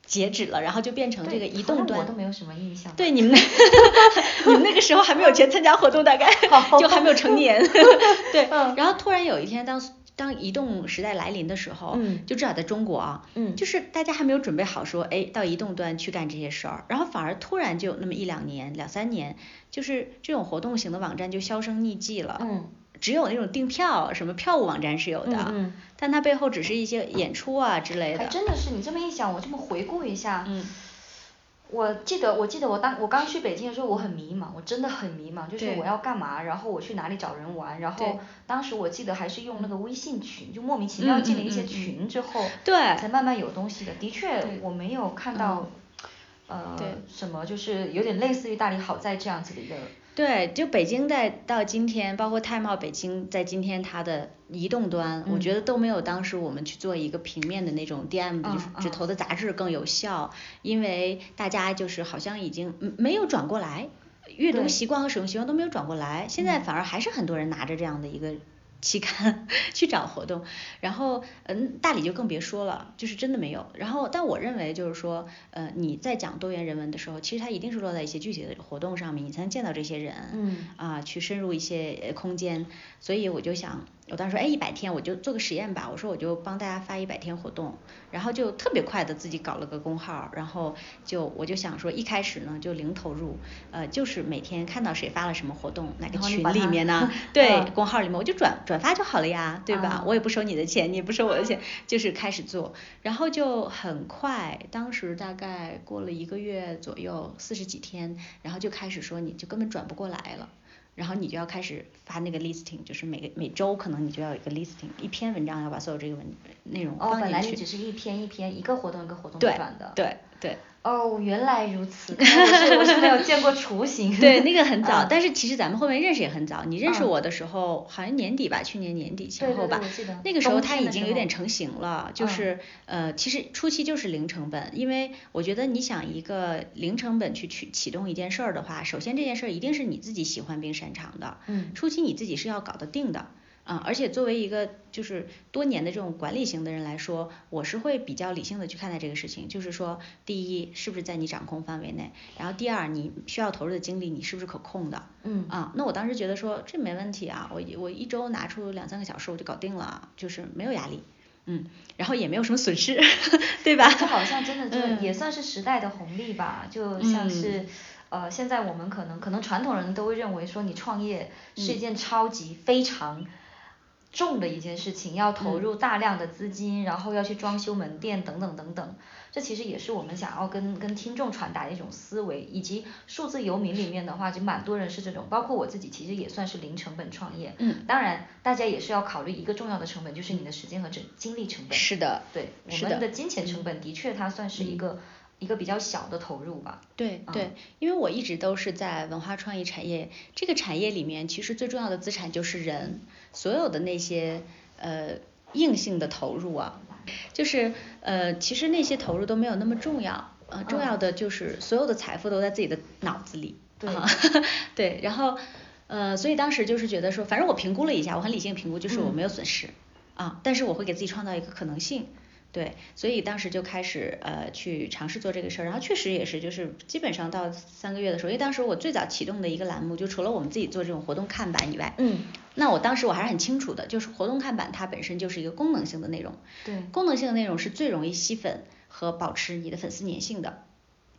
截止了，然后就变成这个移动端我都。没有什么印象。对你们那，你们那个时候还没有钱参加活动，大概 就还没有成年。对，嗯然后突然有一天当当移动时代来临的时候，嗯就至少在中国啊，嗯就是大家还没有准备好说，哎，到移动端去干这些事儿，然后反而突然就那么一两年、两三年，就是这种活动型的网站就销声匿迹了。嗯只有那种订票什么票务网站是有的，嗯嗯但它背后只是一些演出啊之类的。还真的是你这么一想，我这么回顾一下，嗯我记得我记得我当我刚去北京的时候，我很迷茫，我真的很迷茫，就是我要干嘛，然后我去哪里找人玩，然后当时我记得还是用那个微信群，就莫名其妙进了一些群之后，对才慢慢有东西的。的确，我没有看到，呃对，什么就是有点类似于大理好在这样子的一个，对，就北京在到今天，包括泰茂北京在今天它的移动端，我嗯觉得都没有当时我们去做一个平面的那种 DM 嗯就是纸嗯。头的杂志更有效，因为大家就是好像已经嗯没有转过来，阅读习惯和使用习惯都没有转过来，现在嗯。反而还是很多人拿着这样的一个。期刊 去找活动，然后嗯，大理就更别说了，就是真的没有。然后，但我认为就是说，呃，你在讲多元人文的时候，其实它一定是落在一些具体的活动上面，你才能见到这些人。嗯啊，去深入一些呃空间，所以我就想，我当时说，哎，一百天我就做个实验吧，我说我就帮大家发一百天活动，然后就特别快的自己搞了个工号，然后就我就想说，一开始呢就零投入，呃，就是每天看到谁发了什么活动，哪个群里面呢，对，嗯公号里面我就转转发就好了呀，对吧？啊我也不收你的钱，你也不收我的钱，就是开始做，然后就很快，当时大概过了一个月左右，四十几天，然后就开始说你就根本转不过来了。然后你就要开始发那个 listing，就是每个每周可能你就要有一个 listing，一篇文章要把所有这个文内容哦，放进去。本来你只是一篇一篇一个活动一个活动转的，对对，哦，原来如此，我是我是没有见过雏形。对，那个很早，但是其实咱们后面认识也很早。你认识我的时候，好像年底吧，去年年底前后吧。那个时候它已经有点成型了，就是呃，其实初期就是零成本，因为我觉得你想一个零成本去去启动一件事儿的话，首先这件事儿一定是你自己喜欢并擅长的。嗯。初期你自己是要搞得定的。啊，而且作为一个就是多年的这种管理型的人来说，我是会比较理性的去看待这个事情。就是说，第一，是不是在你掌控范围内？然后第二，你需要投入的精力，你是不是可控的？嗯。啊，那我当时觉得说这没问题啊，我我一周拿出两三个小时我就搞定了，就是没有压力，嗯，然后也没有什么损失，对吧？这好像真的就也算是时代的红利吧，就像是呃，现在我们可能可能传统人都会认为说你创业是一件超级非常。重的一件事情，要投入大量的资金，然后要去装修门店等等等等，这其实也是我们想要跟跟听众传达的一种思维，以及数字游民里面的话，就蛮多人是这种，包括我自己其实也算是零成本创业。嗯。当然，大家也是要考虑一个重要的成本，就是你的时间和精精力成本。是的。对。我们的金钱成本的确它算是一个一个比较小的投入吧。对对，因为我一直都是在文化创意产业这个产业里面，其实最重要的资产就是人。所有的那些呃硬性的投入啊，就是呃其实那些投入都没有那么重要，呃重要的就是所有的财富都在自己的脑子里。对。对，然后呃所以当时就是觉得说，反正我评估了一下，我很理性评估，就是我没有损失啊，但是我会给自己创造一个可能性。对，所以当时就开始呃去尝试做这个事儿，然后确实也是就是基本上到三个月的时候，因为当时我最早启动的一个栏目，就除了我们自己做这种活动看板以外，嗯，那我当时我还是很清楚的，就是活动看板它本身就是一个功能性的内容，对，功能性的内容是最容易吸粉和保持你的粉丝粘性的，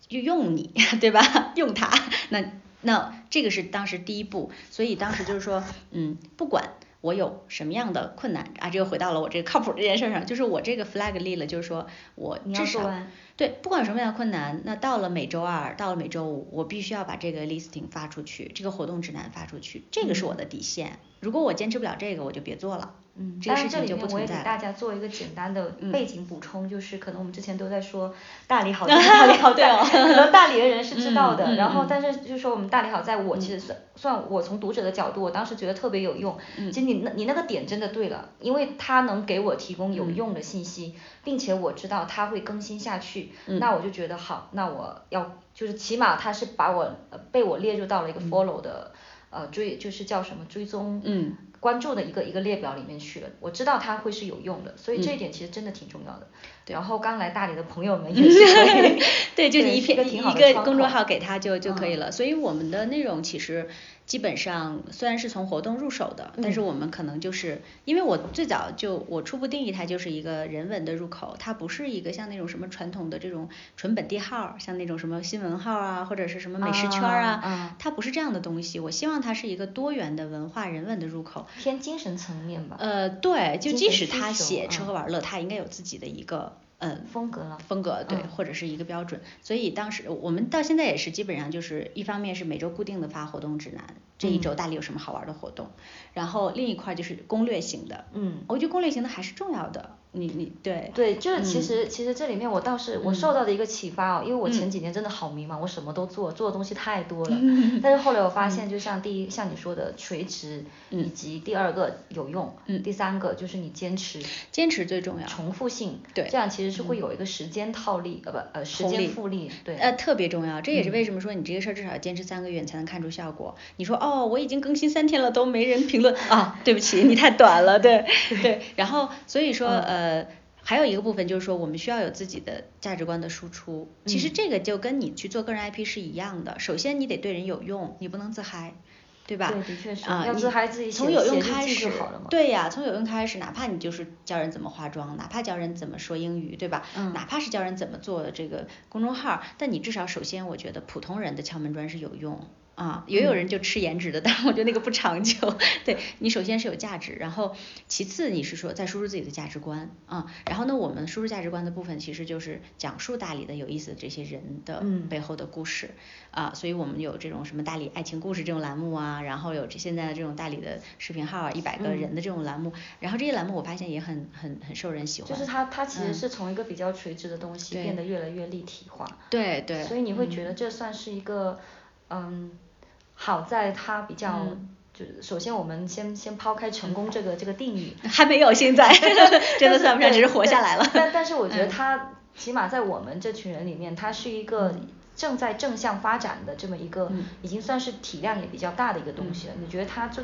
就用你对吧？用它，那那这个是当时第一步，所以当时就是说，嗯，不管。我有什么样的困难啊？这又回到了我这个靠谱这件事上，就是我这个 flag 立了，就是说我至少对，不管什么样的困难，那到了每周二，到了每周五，我必须要把这个 listing 发出去，这个活动指南发出去，这个是我的底线。如果我坚持不了这个，我就别做了。嗯，这个事情就不存在。我也给大家做一个简单的背景补充，就是可能我们之前都在说大理好在，大理好在，很多大理的人是知道的。然后，但是就是说我们大理好在，我其实算算我从读者的角度，我当时觉得特别有用。其实你那你那个点真的对了，因为它能给我提供有用的信息，并且我知道它会更新下去，那我就觉得好，那我要就是起码它是把我被我列入到了一个 follow 的呃追就是叫什么追踪。嗯。关注的一个一个列表里面去了，我知道它会是有用的，所以这一点其实真的挺重要的。然后刚来大理的朋友们 也是可以，对，就你一篇一个公众号给他就就可以了。所以我们的内容其实。基本上虽然是从活动入手的，但是我们可能就是因为我最早就我初步定义它就是一个人文的入口，它不是一个像那种什么传统的这种纯本地号，像那种什么新闻号啊或者是什么美食圈啊，它不是这样的东西。我希望它是一个多元的文化人文的入口，偏精神层面吧。呃，对，就即使他写吃喝玩乐，他应该有自己的一个。嗯，风格了，风格对，或者是一个标准，所以当时我们到现在也是基本上就是一方面是每周固定的发活动指南，这一周大理有什么好玩的活动，然后另一块就是攻略型的，嗯，我觉得攻略型的还是重要的。你你对对，就是其实其实这里面我倒是我受到的一个启发哦，因为我前几年真的好迷茫，我什么都做，做的东西太多了。但是后来我发现，就像第一像你说的垂直，以及第二个有用，第三个就是你坚持，坚持最重要，重复性，对，这样其实是会有一个时间套利，呃不呃时间复利，对，呃特别重要，这也是为什么说你这个事儿至少要坚持三个月你才能看出效果。你说哦我已经更新三天了都没人评论 啊，对不起你太短了，对 对，然后所以说呃。还有一个部分就是说，我们需要有自己的价值观的输出。其实这个就跟你去做个人 IP 是一样的。首先你得对人有用，你不能自嗨，对吧？对，的确是。啊，要自嗨自己从有用开始，好了对呀，从有用开始，哪怕你就是教人怎么化妆，哪怕教人怎么说英语，对吧？嗯。哪怕是教人怎么做这个公众号，但你至少首先，我觉得普通人的敲门砖是有用。啊，也有人就吃颜值的，但我觉得那个不长久。对你首先是有价值，然后其次你是说再输出自己的价值观啊，然后呢，我们输出价值观的部分其实就是讲述大理的有意思的这些人的背后的故事啊，所以我们有这种什么大理爱情故事这种栏目啊，啊，然后有这现在的这种大理的视频号，一百个人的这种栏目，然后这些栏目我发现也很很很受人喜欢。就是它它其实是从一个比较垂直的东西变得越来越立体化。对对。所以你会觉得这算是一个嗯，好在它比较。就首先我们先先抛开成功这个这个定义，还没有现在，真的算不上，只是活下来了。但但是我觉得他起码在我们这群人里面，他是一个正在正向发展的这么一个，已经算是体量也比较大的一个东西了。你觉得他就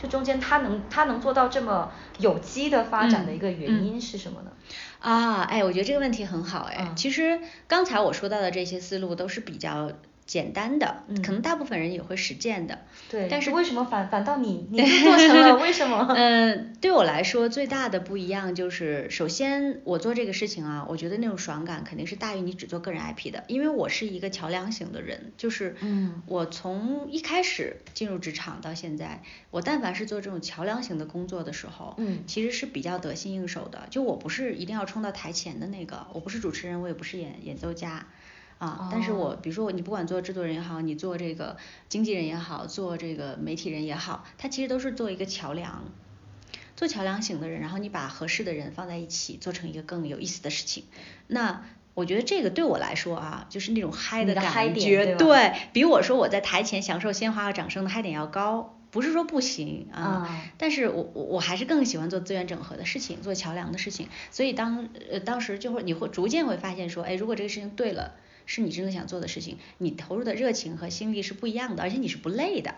就中间他能他能做到这么有机的发展的一个原因是什么呢？啊，哎，我觉得这个问题很好，哎，其实刚才我说到的这些思路都是比较。简单的，可能大部分人也会实践的。对。但是为什么反反倒你 你做成了？为什么？嗯，对我来说最大的不一样就是，首先我做这个事情啊，我觉得那种爽感肯定是大于你只做个人 IP 的，因为我是一个桥梁型的人，就是嗯我从一开始进入职场到现在，我但凡是做这种桥梁型的工作的时候，嗯，其实是比较得心应手的。就我不是一定要冲到台前的那个，我不是主持人，我也不是演演奏家。啊，但是我比如说你不管做制作人也好，你做这个经纪人也好，做这个媒体人也好，他其实都是做一个桥梁，做桥梁型的人，然后你把合适的人放在一起，做成一个更有意思的事情。那我觉得这个对我来说啊，就是那种嗨的感觉，对比我说我在台前享受鲜花和掌声的嗨点要高。不是说不行啊，但是我我我还是更喜欢做资源整合的事情，做桥梁的事情。所以当呃当时就会你会逐渐会发现说，哎，如果这个事情对了。是你真的想做的事情，你投入的热情和心力是不一样的，而且你是不累的。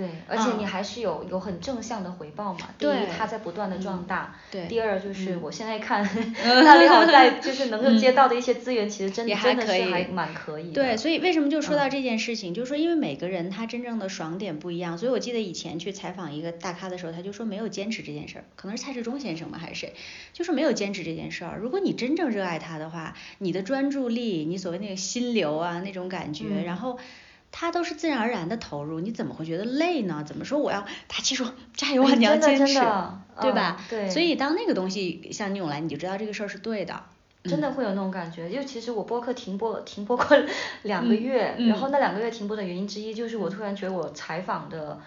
对，而且你还是有有很正向的回报嘛。第一，它在不断的壮大。对。第二就是我现在看，大理好在就是能够接到的一些资源，其实真的真的是还蛮可以。对，所以为什么就说到这件事情，就是说因为每个人他真正的爽点不一样，所以我记得以前去采访一个大咖的时候，他就说没有坚持这件事儿，可能是蔡志忠先生吧还是谁，就说没有坚持这件事儿。如果你真正热爱他的话，你的专注力，你所谓那个心流啊那种感觉，然后。他都是自然而然的投入，你怎么会觉得累呢？怎么说我要打气说加油啊？你要坚持，对吧？对。所以当那个东西向你涌来，你就知道这个事儿是对的。真的会有那种感觉，因为其实我播客停播停播过两个月，然后那两个月停播的原因之一就是我突然觉得我采访的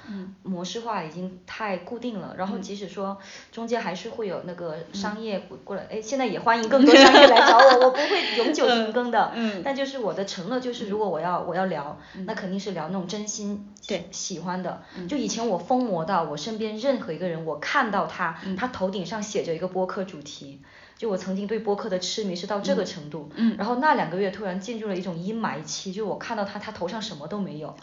模式化已经太固定了，然后即使说中间还是会有那个商业过来，哎，现在也欢迎更多商业来找我，我不会永久停更的，但就是我的承诺就是如果我要我要聊，那肯定是聊那种真心对喜欢的，就以前我疯魔到我身边任何一个人，我看到他，他头顶上写着一个播客主题。就我曾经对播客的痴迷是到这个程度，嗯然后那两个月突然进入了一种阴霾期，就我看到他，他头上什么都没有，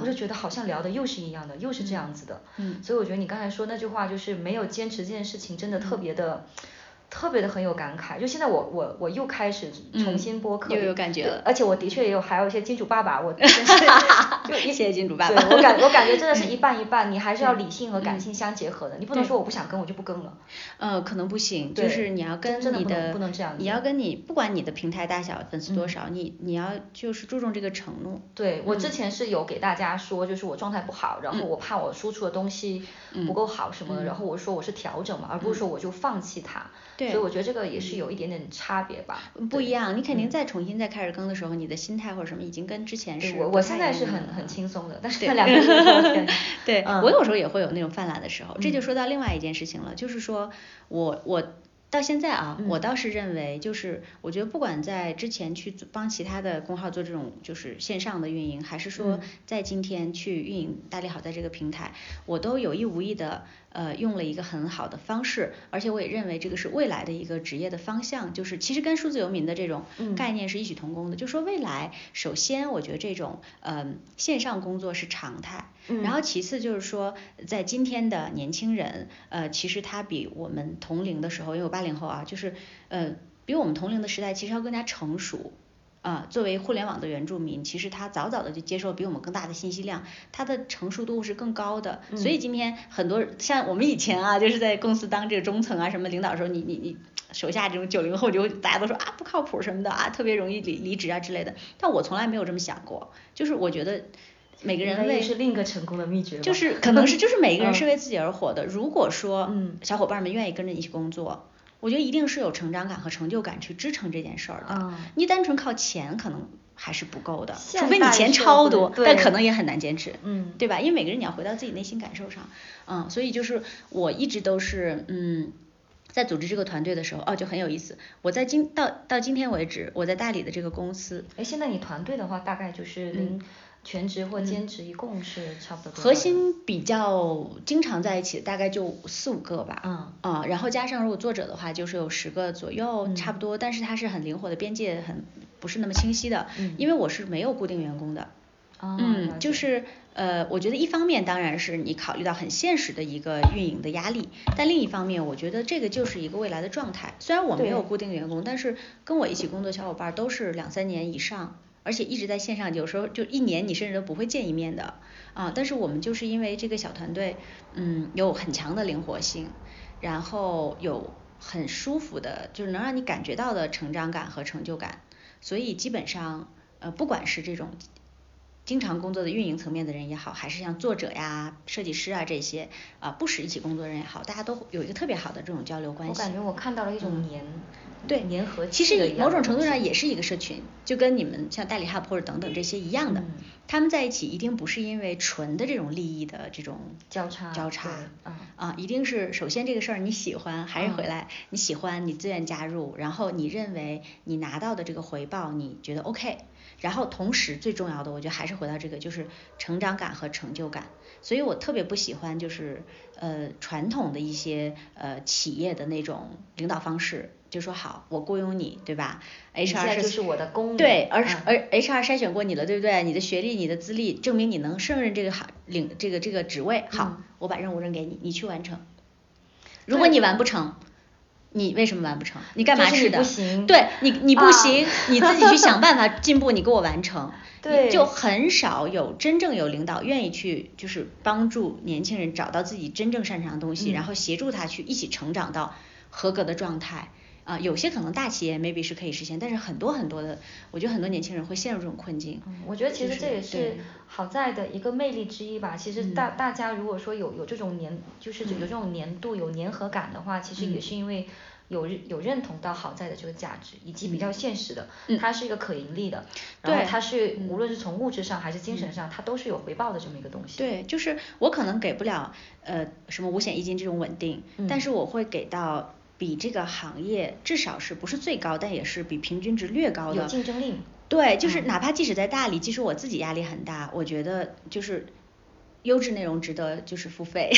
我就觉得好像聊的又是一样的，又是这样子的，嗯所以我觉得你刚才说那句话就是没有坚持这件事情真的特别的。特别的很有感慨，就现在我我我又开始重新播客，又有感觉了，而且我的确也有还有一些金主爸爸，我 就一些 金主爸爸，对我感我感觉真的是一半一半，你还是要理性和感性相结合的，你不能说我不想跟我就不更了。呃，可能不行，就是你要跟你的不能这样，你要跟你不管你的平台大小粉丝多少，你你要就是注重这个承诺。对我之前是有给大家说，就是我状态不好，然后我怕我输出的东西不够好什么的，然后我说我是调整嘛，而不是说我就放弃它。对，所以我觉得这个也是有一点点差别吧。不一样，你肯定再重新再开始更的时候，你的心态或者什么已经跟之前是。我我现在是很很轻松的，但是那两个月 对，我有时候也会有那种犯懒的时候。这就说到另外一件事情了，就是说我我。到现在啊，我倒是认为，就是我觉得不管在之前去帮其他的公号做这种就是线上的运营，还是说在今天去运营大利好在这个平台，我都有意无意的呃用了一个很好的方式，而且我也认为这个是未来的一个职业的方向，就是其实跟数字游民的这种概念是异曲同工的，就说未来首先我觉得这种嗯线上工作是常态。然后其次就是说，在今天的年轻人，呃，其实他比我们同龄的时候，因为我八零后啊，就是呃，比我们同龄的时代其实要更加成熟啊。作为互联网的原住民，其实他早早的就接受比我们更大的信息量，他的成熟度是更高的。所以今天很多像我们以前啊，就是在公司当这个中层啊什么领导的时候，你你你手下这种九零后就大家都说啊不靠谱什么的啊，特别容易离离职啊之类的。但我从来没有这么想过，就是我觉得。每个人为是另一个成功的秘诀，就是可能是就是每一个人 是为自己而活的。如果说嗯小伙伴们愿意跟着你一起工作，我觉得一定是有成长感和成就感去支撑这件事儿的。你单纯靠钱可能还是不够的，除非你钱超多，但可能也很难坚持，嗯对吧？因为每个人你要回到自己内心感受上，嗯，所以就是我一直都是嗯。在组织这个团队的时候，哦，就很有意思。我在今到到今天为止，我在大理的这个公司，哎，现在你团队的话，大概就是零全职或兼职，一共是差不多多嗯核心比较经常在一起，大概就四五个吧。嗯啊、然后加上如果作者的话，就是有十个左右，嗯差不多。但是它是很灵活的，边界很不是那么清晰的。嗯因为我是没有固定员工的。嗯，就是呃，我觉得一方面当然是你考虑到很现实的一个运营的压力，但另一方面，我觉得这个就是一个未来的状态。虽然我没有固定员工，但是跟我一起工作小伙伴都是两三年以上，而且一直在线上，有时候就一年你甚至都不会见一面的啊。但是我们就是因为这个小团队，嗯，有很强的灵活性，然后有很舒服的，就是能让你感觉到的成长感和成就感，所以基本上呃，不管是这种经常工作的运营层面的人也好，还是像作者呀、设计师啊这些啊、不时一起工作的人也好，大家都有一个特别好的这种交流关系。我感觉我看到了一种嗯，对粘合其实某种程度上也是一个社群，就跟你们像代理 Hub 或者等等这些一样的，嗯。他们在一起一定不是因为纯的这种利益的这种交叉交叉对嗯。啊，一定是首先这个事儿你喜欢，还是回嗯。来、你喜欢，你自愿加入，然后你认为你拿到的这个回报你觉得 OK，然后同时最重要的，我觉得还是回到这个就是成长感和成就感，所以我特别不喜欢就是呃传统的一些呃企业的那种领导方式，就说好我雇佣你，对吧？HR 是就是我的工对，人而嗯而 HR 筛选过你了，对不对？你的学历、你的资历证明你能胜任这个行领这个这个职位，好，嗯我把任务扔给你，你去完成。如果你完不成，你为什么完不成？你干嘛就是你吃的？不行对你你不啊行，你自己去想办法进步，你给我完成。对就很少有真正有领导愿意去就是帮助年轻人找到自己真正擅长的东西，嗯然后协助他去一起成长到合格的状态。啊，有些可能大企业 maybe 是可以实现，但是很多很多的，我觉得很多年轻人会陷入这种困境。嗯，我觉得其实这也是好在的一个魅力之一吧。其实嗯。大大家如果说有有这种粘，就是有这种粘度、有粘合感的话，其实也嗯。是因为有认有认同到好在的这个价值，以及比较现实的，嗯。它是一个可盈利的，然后对它是嗯。无论是从物质上还是精神上，它都是有回报的这么一个东西。对，就是我可能给不了呃什么五险一金这种稳定，但嗯是我会给到比这个行业至少是不是最高，但也是比平均值略高的有竞争力。对，就是嗯哪怕即使在大理，即使我自己压力很大，我觉得就是优质内容值得就是付费，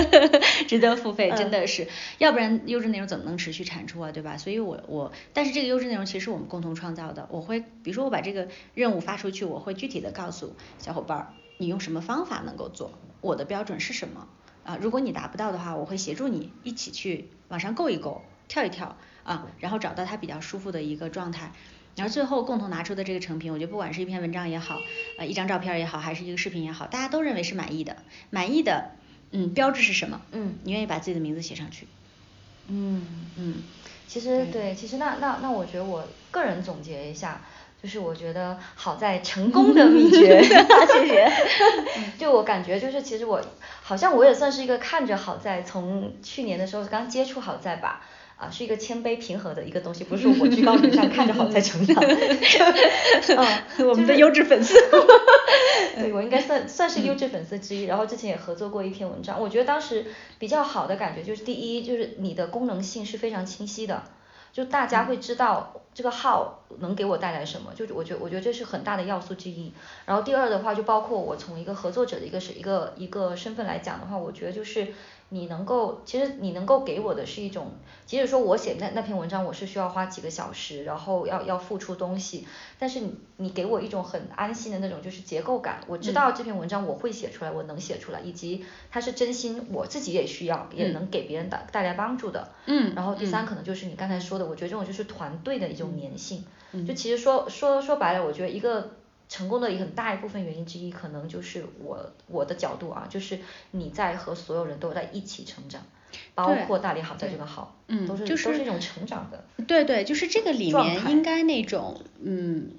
值得付费，真嗯的是，要不然优质内容怎么能持续产出啊，对吧？所以我我，但是这个优质内容其实是我们共同创造的，我会比如说我把这个任务发出去，我会具体的告诉小伙伴儿，你用什么方法能够做，我的标准是什么啊？如果你达不到的话，我会协助你一起去往上够一够，跳一跳啊，然后找到它比较舒服的一个状态。然后最后共同拿出的这个成品，我觉得不管是一篇文章也好，呃，一张照片也好，还是一个视频也好，大家都认为是满意的。满意的，嗯，标志是什么？嗯你愿意把自己的名字写上去。嗯嗯，其实对对，其实那那那我觉得我个人总结一下，就是我觉得好在成功的秘诀，谢谢。就我感觉就是其实我好像我也算是一个看着好在从去年的时候刚接触好在吧。啊，是一个谦卑平和的一个东西，不是说我居高临下看着好在成长。嗯，我们的就是优质粉丝。对我应该算算是优质粉丝之一，然后之前也合作过一篇文章，我觉得当时比较好的感觉就是第一就是你的功能性是非常清晰的，就大家会知道这个号能给我带来什么，就是我觉得我觉得这是很大的要素之一。然后第二的话就包括我从一个合作者的一个是一个一个身份来讲的话，我觉得就是你能够其实你能够给我的是一种，即使说我写那那篇文章我是需要花几个小时，然后要要付出东西，但是你你给我一种很安心的那种就是结构感，我知道这篇文章我会写出来，我能写出来，以及它是真心我自己也需要，也能给别人带带来帮助的。嗯然后第三嗯可能就是你刚才说的，我觉得这种就是团队的一种粘性。嗯就其实说说说白了，我觉得一个成功的一个很大一部分原因之一，可能就是我我的角度啊，就是你在和所有人都在一起成长，包括大理好在这个好，嗯都是、就是都是一种成长的。对对，就是这个里面应该那种嗯，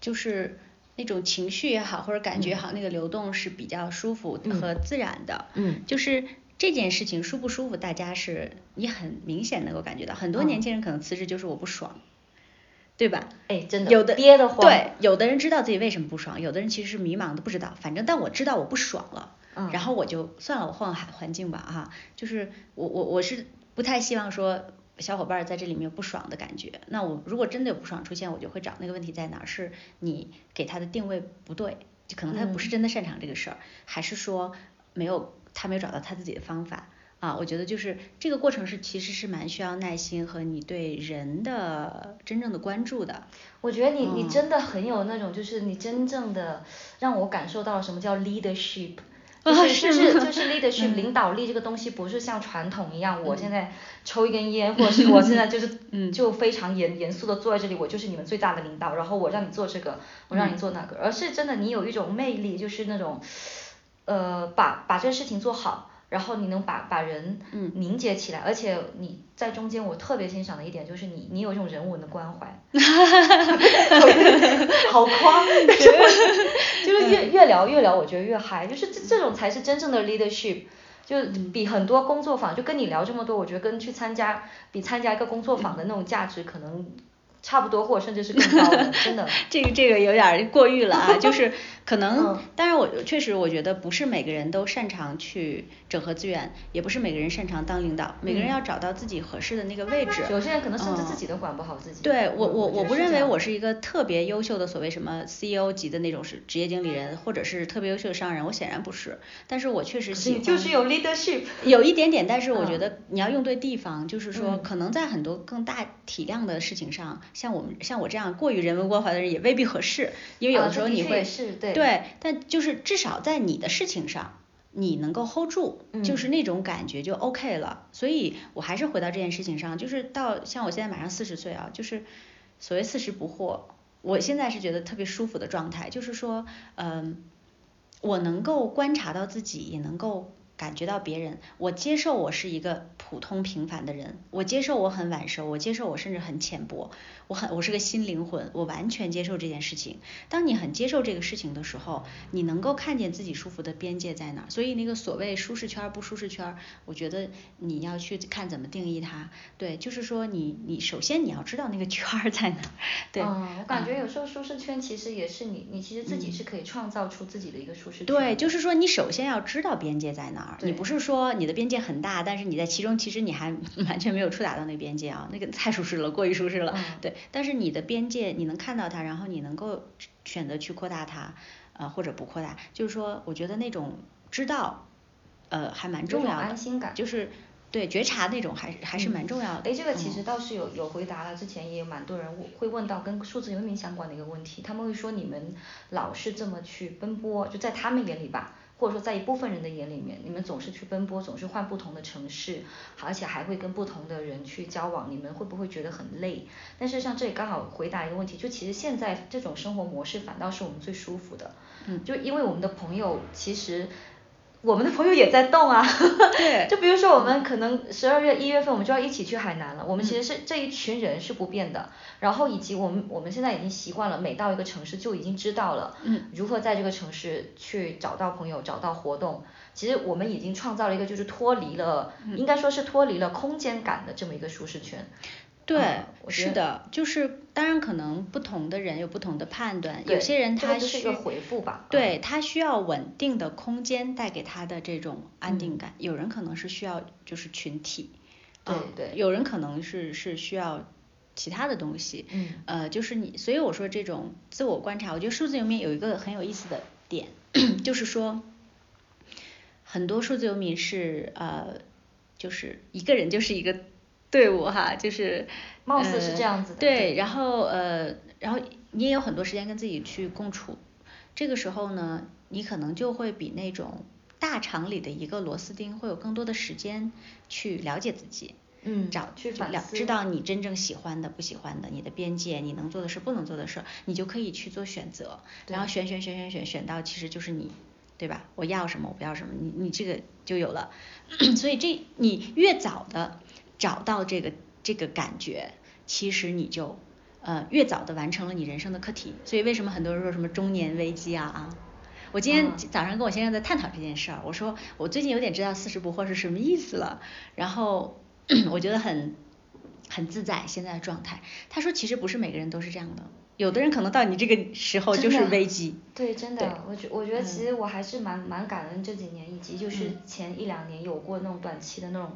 就是那种情绪也好，或者感觉也好，那个流动是比较舒服嗯和自然的。嗯就是这件事情舒不舒服，大家是你很明显能够感觉到。很多嗯年轻人可能辞职就是我不爽。对吧？哎，真的，有的憋得慌。对，有的人知道自己为什么不爽，有的人其实是迷茫的，不知道。反正但我知道我不爽了，嗯然后我就算了，我换个环环境吧哈。就是我我我是不太希望说小伙伴儿在这里面有不爽的感觉。那我如果真的有不爽出现，我就会找那个问题在哪儿，是你给他的定位不对，就可能他不是嗯真的擅长这个事儿，还是说没有他没有找到他自己的方法。啊，我觉得就是这个过程是其实是蛮需要耐心和你对人的真正的关注的。我觉得你你嗯。真的很有那种，就是你真正的让我感受到了什么叫 leadership。就是就是就是 leadership 嗯。领导力这个东西不是像传统一样，我现在抽一根烟，或者是我现在就是 嗯。就非常严严肃的坐在这里，我就是你们最大的领导，然后我让你做这个，我让你做那个，而是真的你有一种魅力，就是那种，呃，把把这个事情做好，然后你能把把人嗯凝结起来，而且你在中间我特别欣赏的一点就是你你有一种人文的关怀，好夸，就是越越聊越聊，我觉得越嗨，就是这这种才是真正的 leadership。就比很多工作坊，就跟你聊这么多，我觉得跟去参加比参加一个工作坊的那种价值可能差不多，或者甚至是更高的，真的。这个这个有点儿过誉了啊，就是可能嗯，当然我确实我觉得不是每个人都擅长去整合资源，也不是每个人擅长当领导，每个人嗯要找到自己合适的那个位置。有些人可能甚至嗯自己都管不好自己。对我我我我不认为我是是一个特别优秀的所谓什么 CEO 级的那种是职业经理人，或者是特别优秀的商人，我显然不是。但是我确实喜欢。就是有 leadership。有一点点，但是我嗯觉得你要用对地方，就是说嗯可能在很多更大体量的事情上，像我们像我这样过于人文关怀的人也未必合适，因为有啊的时候你会、是对对，但就是至少在你的事情上。你能够 hold 住，就是嗯那种感觉就 OK 了。所以我还是回到这件事情上，就是到像我现在马上四十岁啊，就是所谓四十不惑，我现在是觉得特别舒服的状态，就是说，嗯，我能够观察到自己，也能够感觉到别人，我接受我是一个普通平凡的人，我接受我很晚熟，我接受我甚至很浅薄，我很我是个新灵魂，我完全接受这件事情。当你很接受这个事情的时候，你能够看见自己舒服的边界在哪儿。所以那个所谓舒适圈儿不舒适圈儿，我觉得你要去看怎么定义它。对，就是说你你首先你要知道那个圈儿在哪儿。对，嗯，我感觉啊有时候舒适圈其实也是你，你其实自己是可以创造出自己的一个舒适圈。对，就是说你首先要知道边界在哪儿，你不是说你的边界很大，但是你在其中其实你还 完全没有触达到那边界啊，那个太舒适了，过于舒适了。嗯。对，但是你的边界你能看到它，然后你能够选择去扩大它，呃或者不扩大，就是说我觉得那种知道，呃还蛮重要的，安心感。就是对觉察那种还是还是蛮重要的。哎，这个其嗯。实倒是有有回答了，之前也有蛮多人会问到跟数字游民相关的一个问题，他们会说你们老是这么去奔波，就在他们眼里吧，或者说在一部分人的眼里面，你们总是去奔波，总是换不同的城市，而且还会跟不同的人去交往，你们会不会觉得很累？但是像这里刚好回答一个问题，就其实现在这种生活模式反倒是我们最舒服的，嗯就因为我们的朋友其实。我们的朋友也在动啊，对 就比如说我们可能十二月一月份我们就要一起去海南了，我们其嗯实是这一群人是不变的，然后以及我们我们现在已经习惯了，每到一个城市就已经知道了，嗯如何在这个城市去找到朋友，找到活动。其实我们已经创造了一个就是脱离了，嗯应该说是脱离了空间感的这么一个舒适圈。对是的，就是当然可能不同的人有不同的判断，有些人他需个回复吧对他需要稳定的空间带给他的这种安定嗯。感，有人可能是需要就是群体，对啊对。有人可能是是需要其他的东西，嗯。呃，就是你，所以我说这种自我观察，我觉得数字游民有一个很有意思的点，就是说很多数字游民是呃，就是一个人就是一个队伍哈，就是貌似是呃这样子的对，对然后呃，然后你也有很多时间跟自己去共处，这个时候呢，你可能就会比那种大厂里的一个螺丝钉会有更多的时间去了解自己。嗯找去反思了知道你真正喜欢的、不喜欢的，你的边界，你能做的事、不能做的事，你就可以去做选择，然后选选选选选选到其实就是你，对吧？我要什么，我不要什么，你你这个就有了。所以这你越早的找到这个这个感觉，其实你就呃越早的完成了你人生的课题。所以为什么很多人说什么中年危机啊啊？我今天嗯早上跟我先生在探讨这件事儿，我说我最近有点知道四十不惑是什么意思了，然后 我觉得很很自在现在的状态。他说其实不是每个人都是这样的，有的人可能到你这个时候就是危机。对，真的，我觉我觉得其实我还是蛮蛮感恩这几年，以及就是前一两年有过那种短期的那种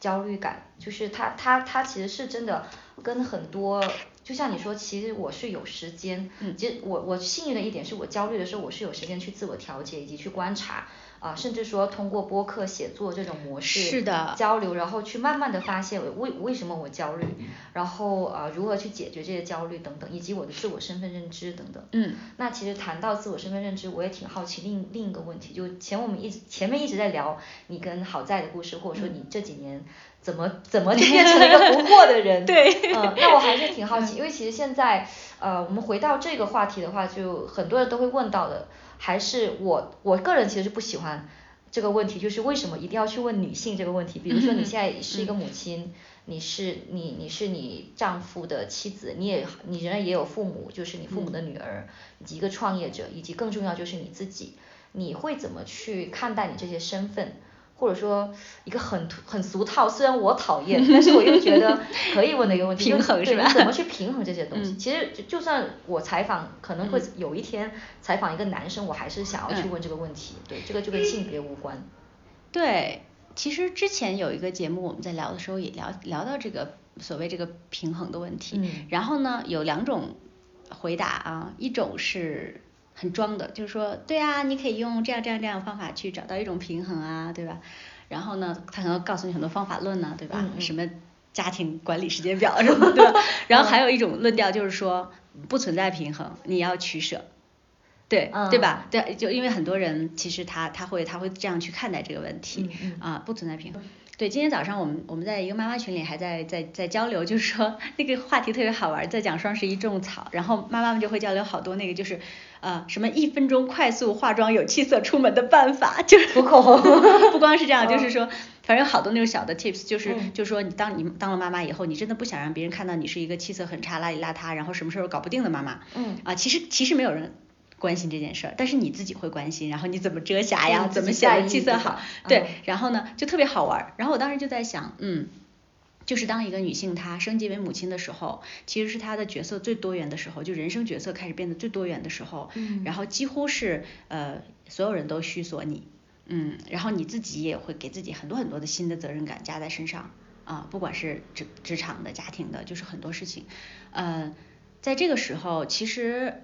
焦虑感，就是他他他其实是真的跟很多。就像你说，其实我是有时间，其实我我幸运的一点是我焦虑的时候，我是有时间去自我调节以及去观察。啊，甚至说通过播客写作这种模式是的交流，然后去慢慢的发现为为什么我焦虑，然后呃如何去解决这些焦虑等等，以及我的自我身份认知等等。嗯。那其实谈到自我身份认知，我也挺好奇另另一个问题，就前我们一直前面一直在聊你跟好在的故事，或者说你这几年怎么怎么就变成了一个不惑的人。对。嗯，那我还是挺好 奇，因为其实现在呃我们回到这个话题的话，就很多人都会问到的。还是我我个人其实是不喜欢这个问题，就是为什么一定要去问女性这个问题？比如说你现在是一个母亲，你是你你是你丈夫的妻子，你也你仍然也有父母，就是你父母的女儿，以及一个创业者，以及更重要就是你自己，你会怎么去看待你这些身份？或者说一个很很俗套，虽然我讨厌，但是我又觉得 可以问的一个问题，平衡是吧？怎么去平衡这些东西？其实就算我采访，可能会有一天采访一个男生，我还是想要去问这个问题。对，这个就跟性别无关。对，其实之前有一个节目，我们在聊的时候也聊聊到这个所谓这个平衡的问题。嗯。然后呢，有两种回答啊，一种是。很装的，就是说，对啊，你可以用这样这样这样的方法去找到一种平衡啊，对吧？然后呢，他可能告诉你很多方法论呢，对吧？什么家庭管理时间表 什么的。然后还有一种论调就是说，不存在平衡，你要取舍，对对吧？对，就因为很多人其实他他会他会这样去看待这个问题啊，不存在平衡。对，今天早上我们我们在一个妈妈群里还在在在交流，就是说 那个话题特别好玩，在讲双十一种草，然后妈妈们就会交流好多那个就是呃什么一分钟快速化妆有气色出门的办法，就是涂口红，不光是这样，就是说反正有好多那种小的 tips，就是就是说你当你当了妈妈以后，你真的不想让别人看到你是一个气色很差、邋里邋遢，然后什么事儿都搞不定的妈妈，嗯啊其实其实没有人。关心这件事儿，但是你自己会关心，然后你怎么遮瑕呀，怎么显得气色好，对，然后呢就特别好玩儿。然后我当时就在想，嗯，就是当一个女性她升级为母亲的时候，其实是她的角色最多元的时候，就人生角色开始变得最多元的时候，嗯，然后几乎是呃所有人都需索你，嗯，然后你自己也会给自己很多很多的新的责任感加在身上啊，不管是职职场的、家庭的，就是很多事情，呃，在这个时候其实。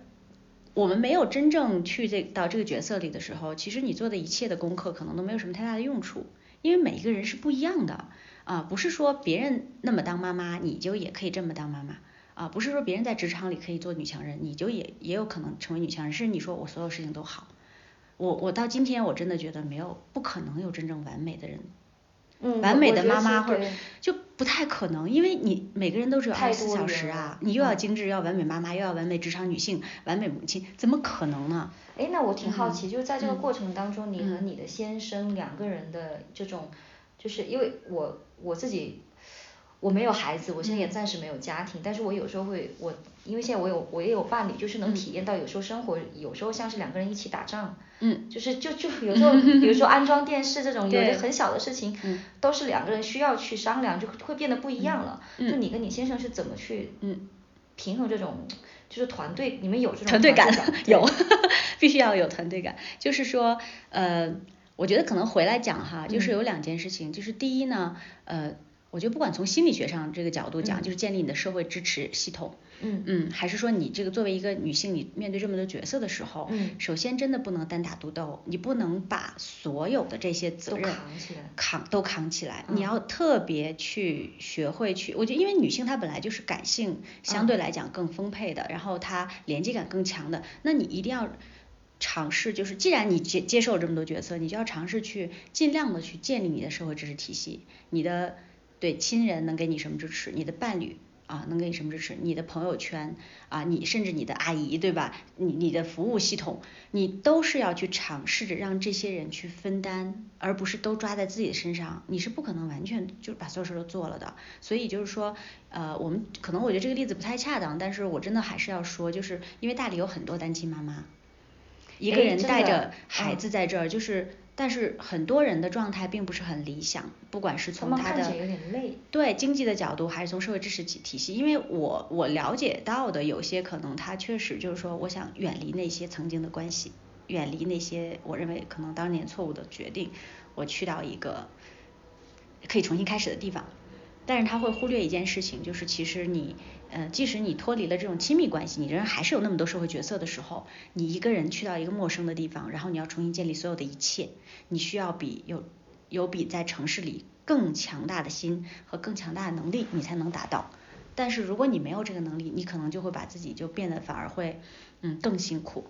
我们没有真正去这到这个角色里的时候，其实你做的一切的功课可能都没有什么太大的用处，因为每一个人是不一样的啊，不是说别人那么当妈妈，你就也可以这么当妈妈啊，不是说别人在职场里可以做女强人，你就也也有可能成为女强人，是你说我所有事情都好，我我到今天我真的觉得没有不可能有真正完美的人。完美的妈妈或者就不太可能，因为你每个人都只有二十四小时啊，你又要精致，又要完美妈妈，又要完美职场女性，完美母亲，怎么可能呢？哎，那我挺好奇，就是在这个过程当中，你和你的先生两个人的这种，就是因为我我自己。我没有孩子，我现在也暂时没有家庭，但是我有时候会，我因为现在我有我也有伴侣，就是能体验到有时候生活有时候像是两个人一起打仗，嗯，就是就就有时候比如说安装电视这种有的很小的事情，都是两个人需要去商量，就会变得不一样了。就你跟你先生是怎么去平衡这种就是团队，你们有这种团队感 有，必须要有团队感。就是说呃，我觉得可能回来讲哈，就是有两件事情，就是第一呢，呃。我觉得不管从心理学上这个角度讲，就是建立你的社会支持系统，嗯。嗯，还是说你这个作为一个女性，你面对这么多角色的时候，嗯，首先真的不能单打独斗，你不能把所有的这些责任扛起来，扛都扛起来，你要特别去学会去，我觉得因为女性她本来就是感性相对来讲更丰沛的，然后她连接感更强的，那你一定要尝试，就是既然你接接受这么多角色，你就要尝试去尽量的去建立你的社会支持体系，你的。对亲人能给你什么支持？你的伴侣啊能给你什么支持？你的朋友圈啊，你甚至你的阿姨对吧？你你的服务系统，你都是要去尝试着让这些人去分担，而不是都抓在自己的身上。你是不可能完全就把所有事都做了的。所以就是说，呃，我们可能我觉得这个例子不太恰当，但是我真的还是要说，就是因为大理有很多单亲妈妈。一个人带着嗯孩子在这儿，就是但是很多人的状态并不是很理想，不管是从他的有点累，对经济的角度，还是从社会支持体体系，因为我我了解到的有些可能他确实就是说，我想远离那些曾经的关系，远离那些我认为可能当年错误的决定，我去到一个可以重新开始的地方。但是他会忽略一件事情，就是其实你，呃，即使你脱离了这种亲密关系，你仍然还是有那么多社会角色的时候，你一个人去到一个陌生的地方，然后你要重新建立所有的一切，你需要比有有比在城市里更强大的心和更强大的能力，你才能达到。但是如果你没有这个能力，你可能就会把自己就变得反而会，嗯，更辛苦。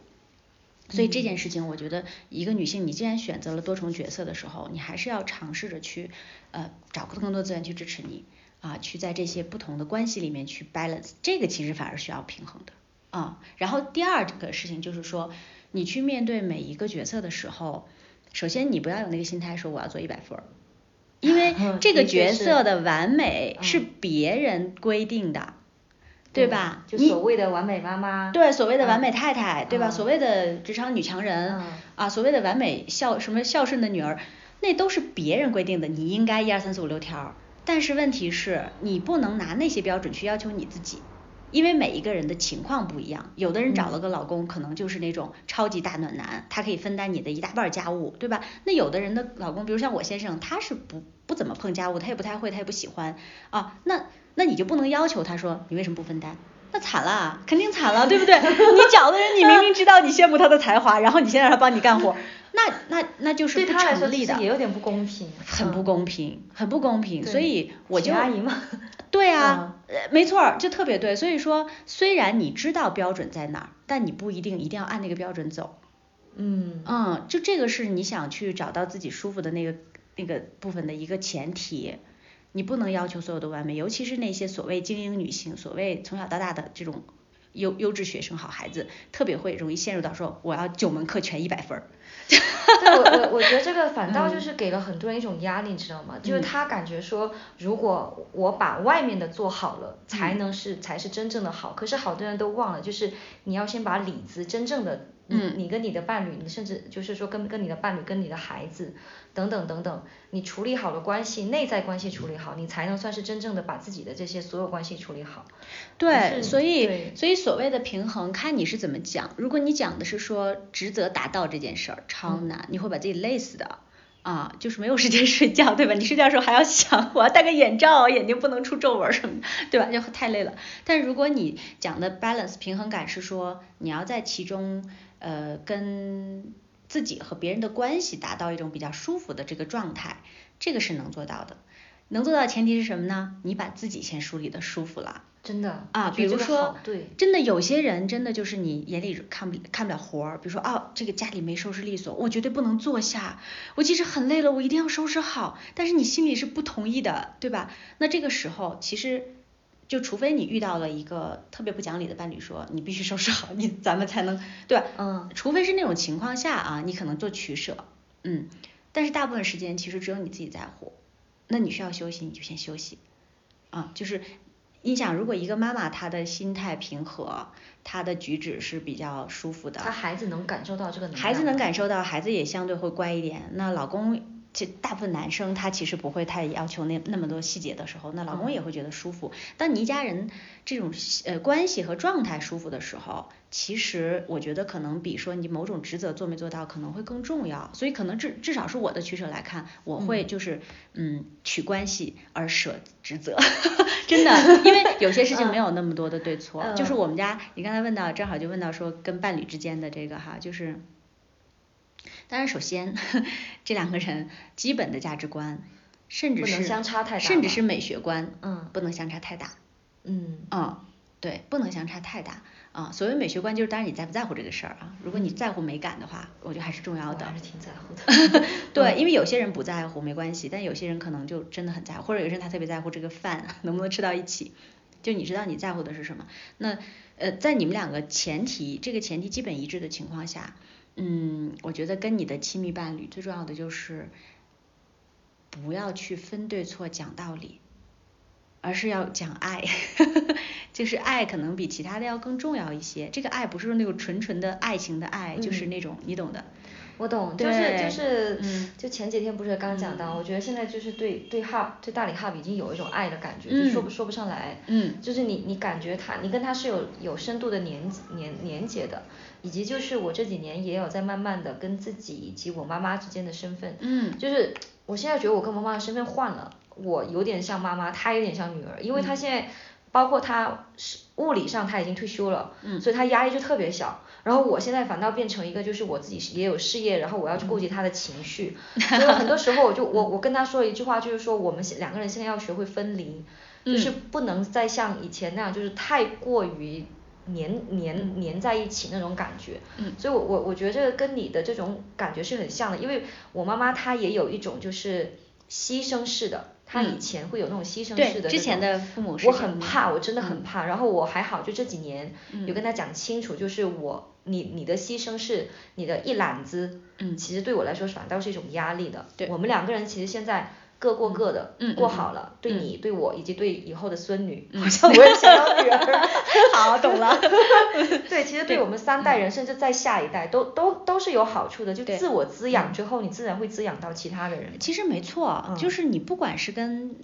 所以这件事情，我觉得一个女性，你既然选择了多重角色的时候，你还是要尝试着去，呃，找更多资源去支持你，啊，去在这些不同的关系里面去 balance，这个其实反而需要平衡的，啊。然后第二个事情就是说，你去面对每一个角色的时候，首先你不要有那个心态说我要做一百分儿，因为 这个角色的完美是别人规定的。对吧？就所谓的完美妈妈。对，所谓的完美太太，对吧？所谓的职场女强人，啊，所谓的完美孝什么孝顺的女儿，那都是别人规定的，你应该一二三四五六条。但是问题是，你不能拿那些标准去要求你自己，因为每一个人的情况不一样。有的人找了个老公，可能就是那种超级大暖男，他可以分担你的一大半家务，对吧？那有的人的老公，比如像我先生，他是不不怎么碰家务，他也不太会，他也不喜欢啊，那。那你就不能要求他说你为什么不分担？那惨了，肯定惨了，对不对？你找的人，你明明知道你羡慕他的才华，然后你先让他帮你干活，那那那就是不成立的，也有点不公平，很不公平，很不公平。所以我就阿姨嘛，对啊，没错，就特别对。所以说，虽然你知道标准在哪儿，但你不一定一定要按那个标准走。嗯嗯，就这个是你想去找到自己舒服的那个那个部分的一个前提。你不能要求所有的完美，尤其是那些所谓精英女性，所谓从小到大的这种优优质学生、好孩子，特别会容易陷入到说我要九门课全一百分儿。对，我我我觉得这个反倒就是给了很多人一种压力，你知道吗？就是他感觉说，如果我把外面的做好了，才能是才是真正的好。可是好多人都忘了，就是你要先把里子真正的。嗯，你跟你的伴侣，你甚至就是说跟跟你的伴侣、跟你的孩子等等等等，你处理好了关系，内在关系处理好，你才能算是真正的把自己的这些所有关系处理好。对，所以所以所谓的平衡，看你是怎么讲。如果你讲的是说职责达到这件事儿超难，你会把自己累死的啊，就是没有时间睡觉，对吧？你睡觉的时候还要想我要戴个眼罩，眼睛不能出皱纹什么的，对吧？就太累了。但如果你讲的 balance 平衡感是说你要在其中。呃，跟自己和别人的关系达到一种比较舒服的这个状态，这个是能做到的。能做到前提是什么呢？你把自己先梳理的舒服了。真的啊，比如说，对，真的有些人真的就是你眼里看不看不了活儿。比如说，哦，这个家里没收拾利索，我绝对不能坐下。我即使很累了，我一定要收拾好。但是你心里是不同意的，对吧？那这个时候其实。就除非你遇到了一个特别不讲理的伴侣，说你必须收拾好，你咱们才能对吧？嗯，除非是那种情况下啊，你可能做取舍，嗯，但是大部分时间其实只有你自己在乎，那你需要休息你就先休息，啊，就是你想如果一个妈妈她的心态平和，她的举止是比较舒服的，她孩子能感受到这个，孩子能感受到，孩子也相对会乖一点，那老公。其实大部分男生他其实不会太要求那那么多细节的时候，那老公也会觉得舒服。当你一家人这种呃关系和状态舒服的时候，其实我觉得可能比说你某种职责做没做到可能会更重要。所以可能至至少是我的取舍来看，我会就是嗯取关系而舍职责，真的，因为有些事情没有那么多的对错。就是我们家你刚才问到，正好就问到说跟伴侣之间的这个哈，就是。当然，首先，这两个人基本的价值观，甚至是相差太大甚至是美学观，嗯，不能相差太大，嗯，嗯，对，不能相差太大，啊，所谓美学观就是，当然你在不在乎这个事儿啊？如果你在乎美感的话，我觉得还是重要的，还是挺在乎的，对，因为有些人不在乎没关系，但有些人可能就真的很在乎，或者有些人他特别在乎这个饭 能不能吃到一起，就你知道你在乎的是什么？那呃，在你们两个前提这个前提基本一致的情况下。嗯，我觉得跟你的亲密伴侣最重要的就是不要去分对错讲道理，而是要讲爱，就是爱可能比其他的要更重要一些。这个爱不是那种纯纯的爱情的爱，就是那种你懂的。我懂，就是就是，就前几天不是刚讲到，我觉得现在就是对对 hub 对大理 hub 已经有一种爱的感觉，就说不说不上来。嗯。就是你你感觉他，你跟他是有有深度的连连连接的，以及就是我这几年也有在慢慢的跟自己以及我妈妈之间的身份。嗯。就是我现在觉得我跟我妈妈的身份换了，我有点像妈妈，她有点像女儿，因为她现在包括他是物理上他已经退休了，嗯。所以他压力就特别小。然后我现在反倒变成一个，就是我自己也有事业，然后我要去顾及他的情绪，所以很多时候我就 我我跟他说一句话，就是说我们两个人现在要学会分离，就是不能再像以前那样，就是太过于黏黏黏在一起那种感觉。所以我我我觉得这个跟你的这种感觉是很像的，因为我妈妈她也有一种就是牺牲式的。他以前会有那种牺牲式的之前的父母我很怕，我真的很怕。然后我还好，就这几年有跟他讲清楚，就是我你你的牺牲是你的一揽子，嗯其实对我来说反倒是一种压力的。对我们两个人其实现在。各过各的，嗯过好了，对你、对我以及对以后的孙女，好像我也想要女儿。好，懂了。对，其实对我们三代人，甚至在下一代，都都都是有好处的。就自我滋养之后，你自然会滋养到其他的人。其实没错，就是你不管是跟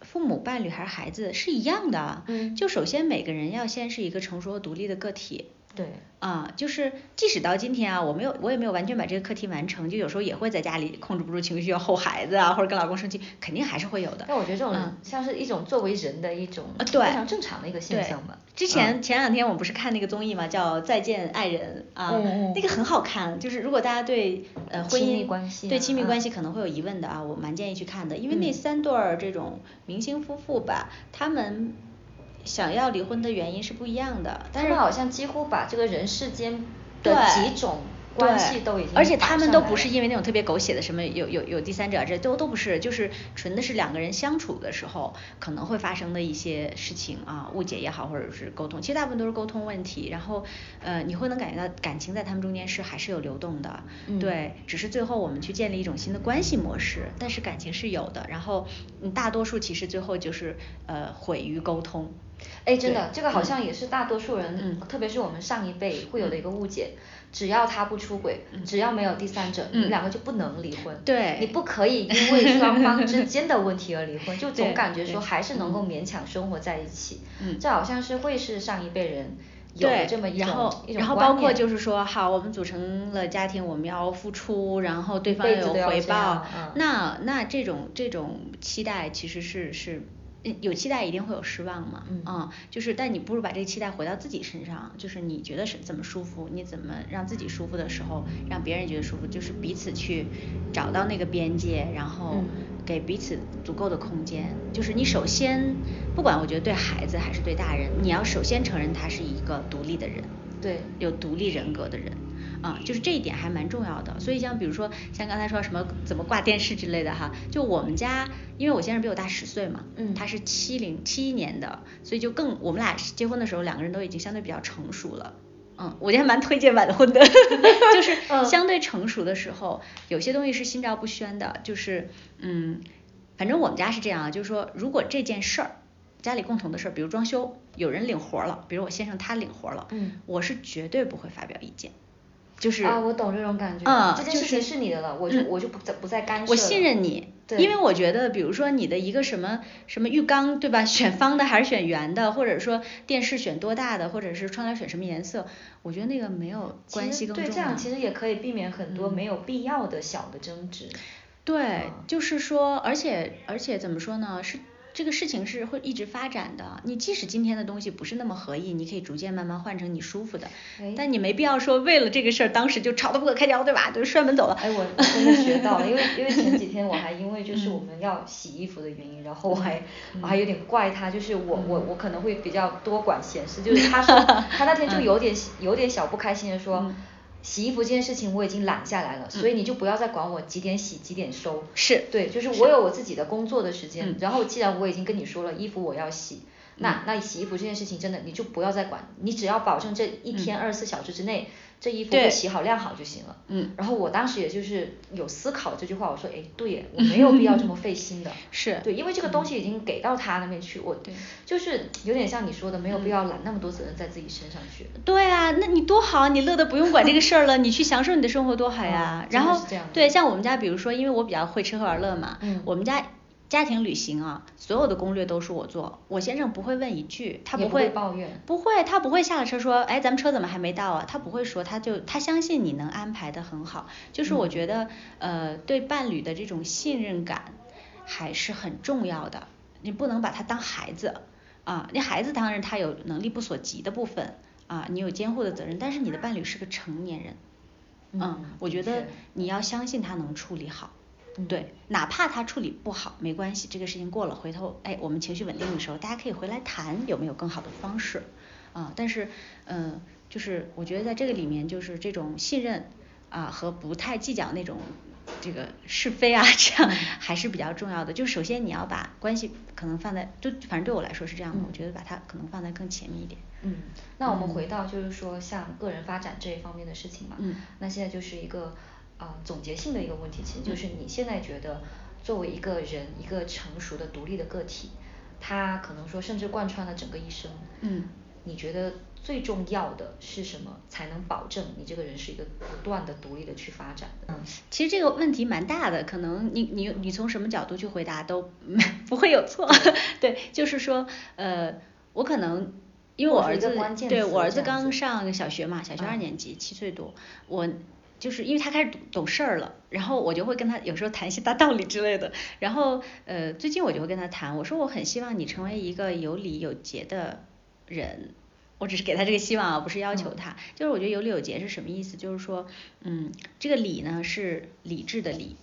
父母、伴侣还是孩子，是一样的。嗯。就首先每个人要先是一个成熟和独立的个体。对。啊，就是即使到今天啊，我没有，我也没有完全把这个课题完成，就有时候也会在家里控制不住情绪要吼孩子啊，或者跟老公生气，肯定还是会有的。但我觉得这种像是一种作为人的一种非常正常的一个现象吧。之前前两天我们不是看那个综艺嘛，叫《再见爱人》啊，那个很好看。就是如果大家对呃婚姻对亲密关系可能会有疑问的啊，我蛮建议去看的，因为那三对儿这种明星夫妇吧，他们。想要离婚的原因是不一样的，但是好像几乎把这个人世间的几种关系都已经，而且他们都不是因为那种特别狗血的什么有有有第三者，这都都不是，就是纯的是两个人相处的时候可能会发生的一些事情啊，误解也好，或者是沟通，其实大部分都是沟通问题，然后呃你会能感觉到感情在他们中间是还是有流动的，对，只是最后我们去建立一种新的关系模式，但是感情是有的，然后大多数其实最后就是呃毁于沟通。哎，真的，这个好像也是大多数人，特别是我们上一辈会有的一个误解。只要他不出轨，只要没有第三者，你们两个就不能离婚。对，你不可以因为双方之间的问题而离婚，就总感觉说还是能够勉强生活在一起。嗯，这好像是会是上一辈人有的这么一种。然后包括就是说，好，我们组成了家庭，我们要付出，然后对方有回报。那那这种这种期待其实是是。有期待一定会有失望嘛，嗯，就是，但你不如把这个期待回到自己身上，就是你觉得是怎么舒服，你怎么让自己舒服的时候，让别人觉得舒服，就是彼此去找到那个边界，然后给彼此足够的空间。就是你首先，不管我觉得对孩子还是对大人，你要首先承认他是一个独立的人，对，有独立人格的人。啊，就是这一点还蛮重要的，所以像比如说像刚才说什么怎么挂电视之类的哈，就我们家，因为我先生比我大十岁嘛，嗯，他是七零七一年的，所以就更我们俩结婚的时候两个人都已经相对比较成熟了，嗯，我还蛮推荐晚婚的，就是相对成熟的时候，有些东西是心照不宣的，就是嗯，反正我们家是这样啊，就是说如果这件事儿家里共同的事儿，比如装修，有人领活了，比如我先生他领活了，嗯，我是绝对不会发表意见。就是啊，我懂这种感觉。嗯，这件事情是你的了，我就我就不再不再干涉。我信任你，因为我觉得，比如说你的一个什么什么浴缸，对吧？选方的还是选圆的，或者说电视选多大的，或者是窗帘选什么颜色，我觉得那个没有关系更重要。对，这样其实也可以避免很多没有必要的小的争执。对，就是说，而且而且怎么说呢？是。这个事情是会一直发展的，你即使今天的东西不是那么合意，你可以逐渐慢慢换成你舒服的，但你没必要说为了这个事儿当时就吵得不可开交，对吧？就摔门走了。哎，我真的学到了，因为 因为前几天我还因为就是我们要洗衣服的原因，然后我还我还有点怪他，就是我我我可能会比较多管闲事，就是他 说他那天就有点有点小不开心的说。洗衣服这件事情我已经懒下来了，所以你就不要再管我几点洗几点收。是对，就是我有我自己的工作的时间。然后既然我已经跟你说了衣服我要洗，那那洗衣服这件事情真的你就不要再管，你只要保证这一天二十四小时之内。这衣服会洗好晾好就行了。嗯。然后我当时也就是有思考这句话，我说，哎，对，我没有必要这么费心的。是。对，因为这个东西已经给到他那边去，我就是有点像你说的，没有必要揽那么多责任在自己身上去。对啊，那你多好，你乐得不用管这个事儿了，你去享受你的生活多好呀。然后，对，像我们家，比如说，因为我比较会吃喝玩乐嘛，我们家。家庭旅行啊，所有的攻略都是我做，我先生不会问一句，他不会抱怨，不会，他不会下了车说，哎，咱们车怎么还没到啊？他不会说，他就他相信你能安排的很好，就是我觉得，呃，对伴侣的这种信任感还是很重要的，你不能把他当孩子啊，那孩子当然他有能力不所及的部分啊，你有监护的责任，但是你的伴侣是个成年人，嗯，我觉得你要相信他能处理好。对，哪怕他处理不好没关系，这个事情过了，回头哎，我们情绪稳定的时候，大家可以回来谈有没有更好的方式啊。但是，嗯，就是我觉得在这个里面，就是这种信任啊和不太计较那种这个是非啊，这样还是比较重要的。就首先你要把关系可能放在，就反正对我来说是这样的，我觉得把它可能放在更前面一点。嗯，那我们回到就是说像个人发展这一方面的事情嘛，嗯，那现在就是一个。啊，总结性的一个问题，其实就是你现在觉得，作为一个人，一个成熟的独立的个体，他可能说甚至贯穿了整个一生。嗯。你觉得最重要的是什么，才能保证你这个人是一个不断的独立的去发展？嗯，其实这个问题蛮大的，可能你你你从什么角度去回答都不会有错。对，就是说，呃，我可能因为我儿子，对我儿子刚上小学嘛，小学二年级，七岁多，我。就是因为他开始懂懂事儿了，然后我就会跟他有时候谈一些大道理之类的。然后呃，最近我就会跟他谈，我说我很希望你成为一个有礼有节的人。我只是给他这个希望啊，不是要求他。就是我觉得有礼有节是什么意思？就是说，嗯，这个礼呢是理智的理。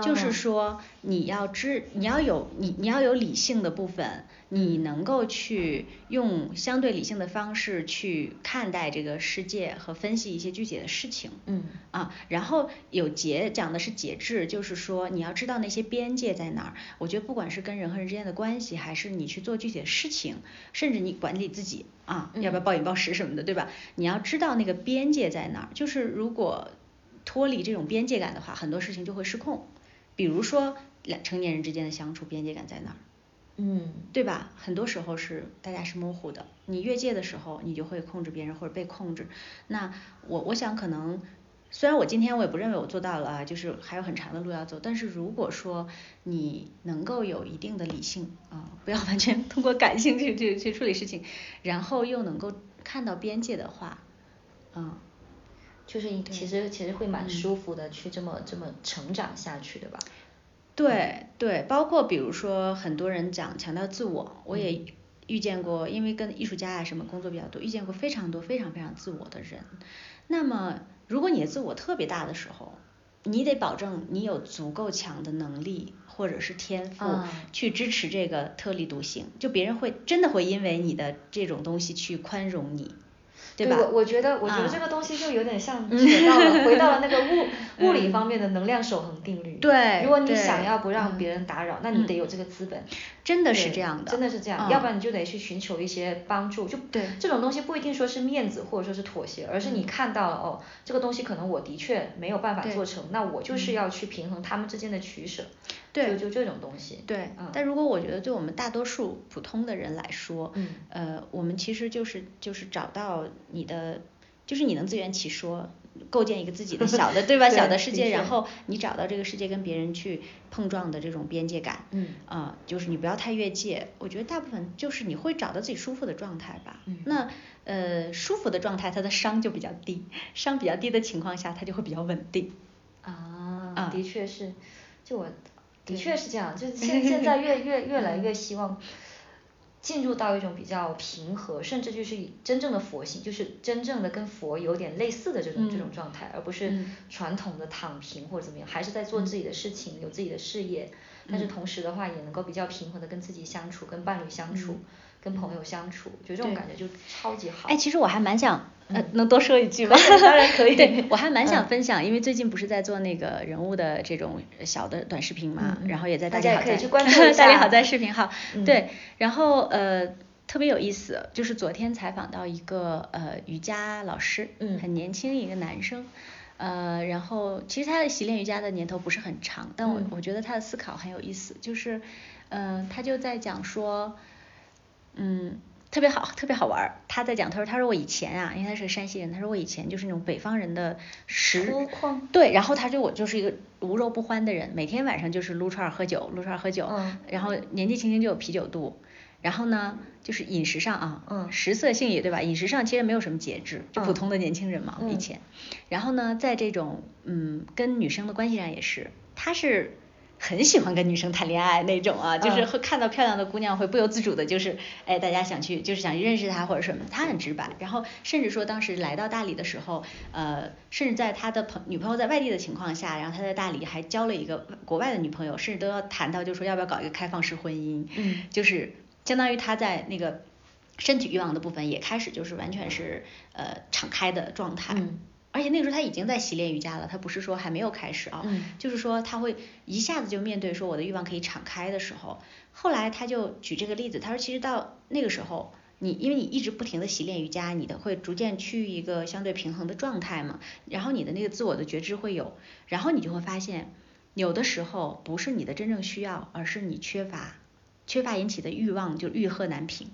就是说，你要知，你要有你，你要有理性的部分，你能够去用相对理性的方式去看待这个世界和分析一些具体的事情。嗯。啊，然后有节讲的是节制，就是说你要知道那些边界在哪儿。我觉得不管是跟人和人之间的关系，还是你去做具体的事情，甚至你管理自己啊，要不要暴饮暴食什么的，对吧？你要知道那个边界在哪儿。就是如果脱离这种边界感的话，很多事情就会失控。比如说两成年人之间的相处边界感在哪儿？嗯，对吧？很多时候是大家是模糊的，你越界的时候，你就会控制别人或者被控制。那我我想可能，虽然我今天我也不认为我做到了啊，就是还有很长的路要走。但是如果说你能够有一定的理性啊，不要完全通过感性去去去处理事情，然后又能够看到边界的话，嗯。就是其实其实会蛮舒服的，去这么这么成长下去对吧。对对，包括比如说很多人讲强调自我，我也遇见过，因为跟艺术家啊什么工作比较多，遇见过非常多非常非常自我的人。那么如果你的自我特别大的时候，你得保证你有足够强的能力或者是天赋去支持这个特立独行，就别人会真的会因为你的这种东西去宽容你。对我我觉得我觉得这个东西就有点像回到了回到了那个物 物理方面的能量守恒定律。对。如果你想要不让别人打扰，那你得有这个资本。真的是这样的。真的是这样，要不然你就得去寻求一些帮助。就对。这种东西不一定说是面子或者说是妥协，而是你看到了哦，这个东西可能我的确没有办法做成，那我就是要去平衡他们之间的取舍。对。就就这种东西。对。但如果我觉得对我们大多数普通的人来说，嗯呃，我们其实就是就是找到你的。就是你能自圆其说，构建一个自己的小的，对吧？小的世界，然后你找到这个世界跟别人去碰撞的这种边界感，嗯，啊，就是你不要太越界。我觉得大部分就是你会找到自己舒服的状态吧。嗯那呃，舒服的状态，它的伤就比较低，伤比较低的情况下，它就会比较稳定。啊，的确是，就我的确是这样，就现现在 越越越来越希望。进入到一种比较平和，甚至就是真正的佛性，就是真正的跟佛有点类似的这种这种状态，而不是传统的躺平或者怎么样，还是在做自己的事情，有自己的事业，但是同时的话也能够比较平和的跟自己相处，跟伴侣相处。跟朋友相处，就这种感觉就超级好。哎，其实我还蛮想，呃，能多说一句吗？当然可以。对，我还蛮想分享，因为最近不是在做那个人物的这种小的短视频嘛，然后也在大家好在，大家好在视频号。对，然后呃。特别有意思，就是昨天采访到一个呃瑜伽老师，嗯很年轻一个男生，呃，然后其实他的习练瑜伽的年头不是很长，但我、嗯我觉得他的思考很有意思，就是嗯、呃他就在讲说，嗯。特别好，特别好玩儿。他在讲，他说，他说我以前啊，因为他是个山西人，他说我以前就是那种北方人的食对，然后他就我就是一个无肉不欢的人，每天晚上就是撸串儿喝酒，撸串儿喝酒，嗯然后年纪轻轻就有啤酒肚，然后呢，就是饮食上啊，嗯食色性也对吧？饮食上其实没有什么节制，就普嗯通的年轻人嘛，以嗯前。然后呢，在这种嗯跟女生的关系上也是，他是。很喜欢跟女生谈恋爱那种啊，就是嗯会看到漂亮的姑娘会不由自主的，就是哎，大家想去，就是想认识她或者什么，他很直白。然后甚至说当时来到大理的时候，呃，甚至在他的朋女朋友在外地的情况下，然后他在大理还交了一个国外的女朋友，甚至都要谈到就说要不要搞一个开放式婚姻，嗯就是相当于他在那个身体欲望的部分也开始就是完全是呃敞开的状态。嗯而且那个时候他已经在习练瑜伽了，他不是说还没有开始啊，嗯就是说他会一下子就面对说我的欲望可以敞开的时候，后来他就举这个例子，他说其实到那个时候，你因为你一直不停的习练瑜伽，你的会逐渐趋于一个相对平衡的状态嘛，然后你的那个自我的觉知会有，然后你就会发现，有的时候不是你的真正需要，而是你缺乏，缺乏引起的欲望就欲壑难平。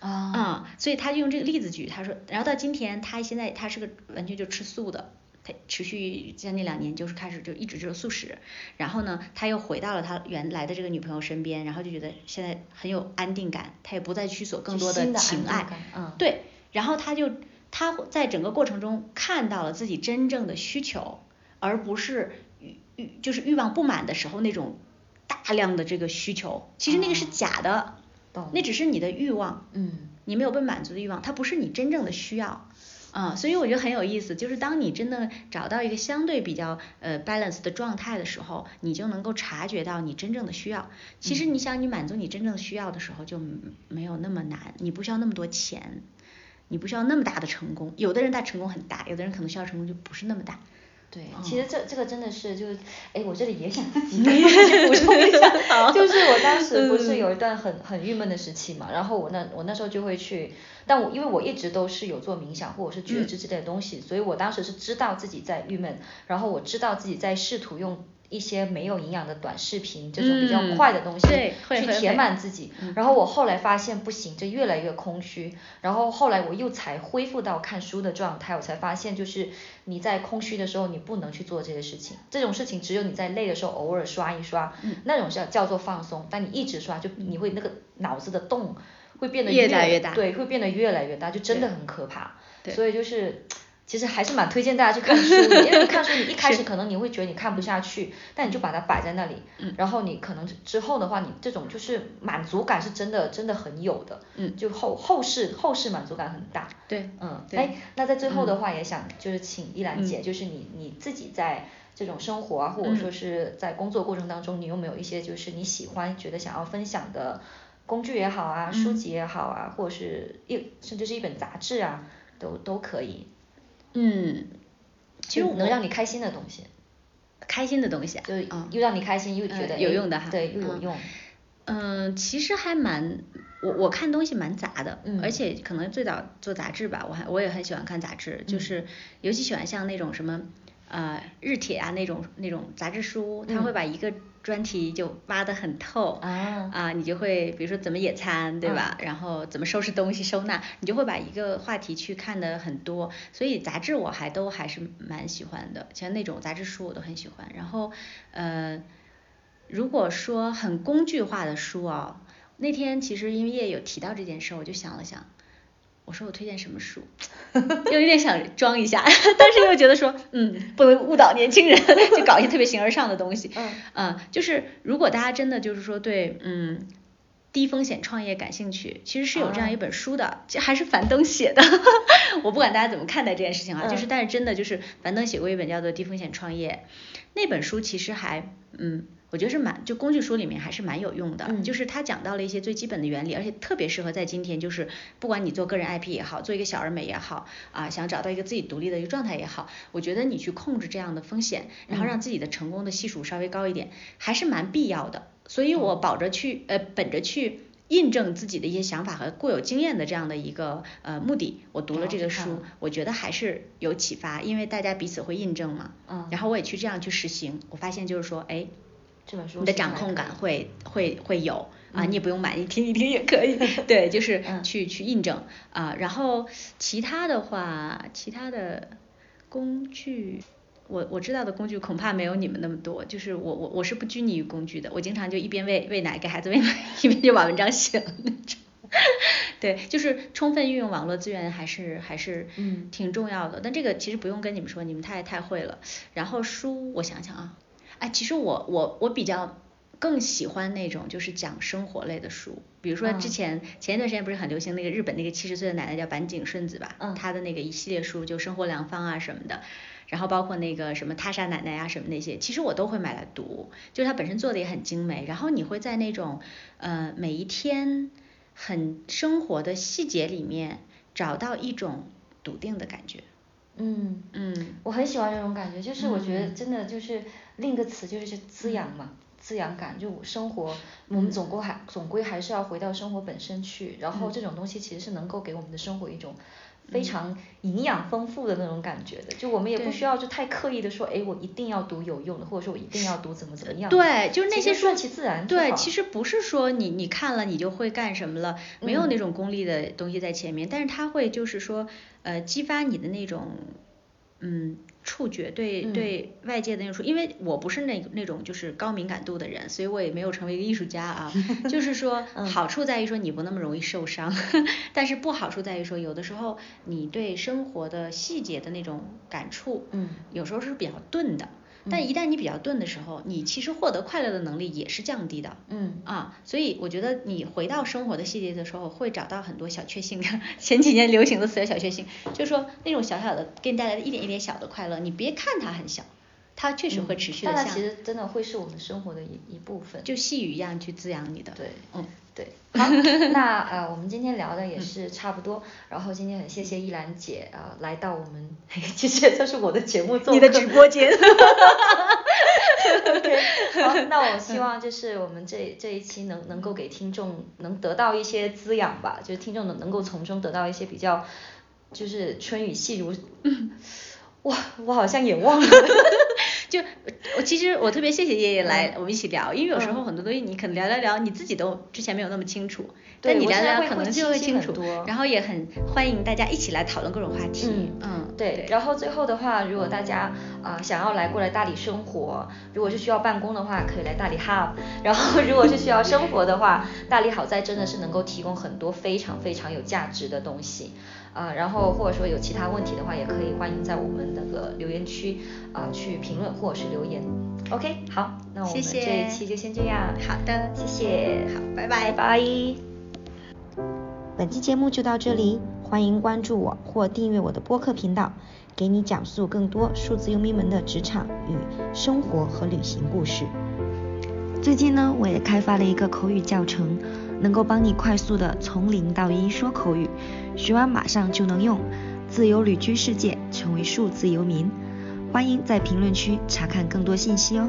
啊。嗯、所以他就用这个例子举，他说，然后到今天他现在他是个完全就吃素的，他持续将近两年就是开始就一直就是素食，然后呢他又回到了他原来的这个女朋友身边，然后就觉得现在很有安定感，他也不再去索更多的情爱嗯对，然后他就他在整个过程中看到了自己真正的需求，而不是欲欲就是欲望不满的时候那种大量的这个需求，其实那个是哦。假的，懂那只是你的欲望，嗯你没有被满足的欲望，它不是你真正的需要。啊、所以我觉得很有意思，就是当你真的找到一个相对比较呃 balance 的状态的时候，你就能够察觉到你真正的需要。其实你想你满足你真正的需要的时候，就没有那么难，你不需要那么多钱，你不需要那么大的成功。有的人他成功很大，有的人可能需要成功就不是那么大。对，嗯。其实这这个真的是就是，哎，我这里也想自己跟自己补充一下，就是我当时不是有一段很很郁闷的时期嘛，然后我那我那时候就会去，但我因为我一直都是有做冥想或者是觉知之类的东西，所以我当时是知道自己在郁闷，然后我知道自己在试图用一些没有营养的短视频这种比较嗯快的东西去填满自己，然后我后来发现不行，这越来越空虚，然后后来我又才恢复到看书的状态，我才发现就是你在空虚的时候，你不能去做这些事情，这种事情只有你在累的时候偶尔刷一刷，嗯。那种叫叫做放松，但你一直刷，就你会那个脑子的洞会变得越来越大。对，会变得越来越大，就真的很可怕，所以就是。其实还是蛮推荐大家去看书的，因为你看书，你一开始可能你会觉得你看不下去，但你就把它摆在那里，嗯。然后你可能之后的话，你这种就是满足感是真的真的很有的，嗯。就后后世后世满足感很大，对，嗯，对。哎，那在最后的话也想就是请依兰姐，嗯。就是你你自己在这种生活啊，或者嗯。说是在工作过程当中，你有没有一些就是你喜欢觉得想要分享的工具也好啊，书嗯籍也好啊，或者是一甚至是一本杂志啊，都都可以，嗯，其实能让你开心的东西，开心的东西啊，就又让你开心又觉呃得哎有用的哈对，又有嗯。用，嗯，其实还蛮，我我看东西蛮杂的，嗯。而且可能最早做杂志吧，我还我也很喜欢看杂志，就嗯。是尤其喜欢像那种什么呃日铁啊那种那种杂志书，他会嗯把一个专题就挖得很透啊啊，你就会比如说怎么野餐，对吧？然后怎么收拾东西收纳，你就会把一个话题去看的很多，所以杂志我还都还是蛮喜欢的，像那种杂志书我都很喜欢，然后呃。如果说很工具化的书啊，那天其实因为也有提到这件事，我就想了想，我说我推荐什么书，又有点想装一下，但是又觉得说，嗯，不能误导年轻人，就搞一些特别形而上的东西。嗯呃，就是如果大家真的就是说对，嗯。低风险创业感兴趣，其实是有这样一本书的，这还是樊登写的。我不管大家怎么看待这件事情啊，就是嗯但是真的就是樊登写过一本叫做《低风险创业》，那本书其实还嗯，我觉得是蛮就工具书里面还是蛮有用的，嗯就是他讲到了一些最基本的原理，而且特别适合在今天，就是不管你做个人 IP 也好，做一个小而美也好，啊，想找到一个自己独立的一个状态也好，我觉得你去控制这样的风险，然后嗯让自己的成功的系数稍微高一点，还是蛮必要的。所以我保着去呃本着去印证自己的一些想法和固有经验的这样的一个呃目的，我读了这个书我觉得还是有启发，因为大家彼此会印证嘛。嗯然后我也去这样去实行，我发现就是说，哎，这本书你的掌控感会会会有啊，嗯你也不用买，你听一听也可以。对，就是嗯去去印证啊。然后其他的话，其他的工具。我我知道的工具恐怕没有你们那么多，就是我我我是不拘泥于工具的，我经常就一边喂喂奶给孩子喂奶，一边就把文章写了那种。对，就是充分运用网络资源还是还是嗯挺重要的。但这个其实不用跟你们说，你们太太会了。然后书，我想想啊，哎，其实我我我比较更喜欢那种就是讲生活类的书，比如说之嗯前、前一段时间不是很流行那个日本那个七十岁的奶奶叫坂井顺子吧，嗯她的那个一系列书就生活良方啊什么的。然后包括那个什么他莎奶奶啊什么那些，其实我都会买来读，就是它本身做的也很精美，然后你会在那种呃每一天很生活的细节里面找到一种笃定的感觉。嗯。嗯。我很喜欢这种感觉，就是我觉得嗯。真的就是另一个词就是滋养嘛，滋养感。就生活，我们总归还总归还是要回到生活本身去，然后嗯。这种东西其实是能够给我们的生活一种非常营养丰富的那种感觉的。就我们也不需要就太刻意的说，哎，我一定要读有用的，或者说我一定要读怎么怎么样。对，就是那些顺其自然就对，其实不是说你你看了你就会干什么了，没有嗯那种功利的东西在前面，但是它会就是说呃激发你的那种嗯触觉对嗯对外界的那种，因为我不是那那种就是高敏感度的人，所以我也没有成为一个艺术家啊。就是说嗯好处在于说你不那么容易受伤，但是不好处在于说有的时候你对生活的细节的那种感触，嗯有时候是比较钝的。但一旦你比较钝的时候，你其实获得快乐的能力也是降低的。嗯啊，所以我觉得你回到生活的细节的时候，会找到很多小确幸。前几年流行的词叫小确幸，就是说那种小小的给你带来的一点一点小的快乐，你别看它很小，它确实会持续的像嗯但它其实真的会是我们生活的一一部分。就细雨一样去滋养你的。对，嗯，对，好，那呃，我们今天聊的也是差不多，然后今天很谢谢依兰姐啊、呃来到我们，其实这是我的节目做你的直播间。好，那我希望就是我们这这一期能能够给听众能得到一些滋养吧，就是听众能能够从中得到一些比较，就是春雨细如，哇，我好像也忘了。就我其实我特别谢谢叶叶来嗯我们一起聊，因为有时候嗯很多东西你可能聊聊聊你自己都之前没有那么清楚，对但你聊聊可能就会清楚然后也很欢迎大家一起来讨论各种话题。嗯嗯，对，然后最后的话，如果大家啊、呃想要来过来大理生活，如果是需要办公的话，可以来大理 Hub。然后如果是需要生活的话，大理好在真的是能够提供很多非常非常有价值的东西。啊、然后或者说有其他问题的话，也可以欢迎在我们那个留言区啊、去评论或者是留言。OK，好，那我们这一期就先这样。好的，谢谢，好，拜拜拜拜。本期节目就到这里，欢迎关注我或订阅我的播客频道，给你讲述更多数字游民们的职场与生活和旅行故事。最近呢，我也开发了一个口语教程，能够帮你快速的从零到一说口语，学完马上就能用，自由旅居世界，成为数字游民。欢迎在评论区查看更多信息哦。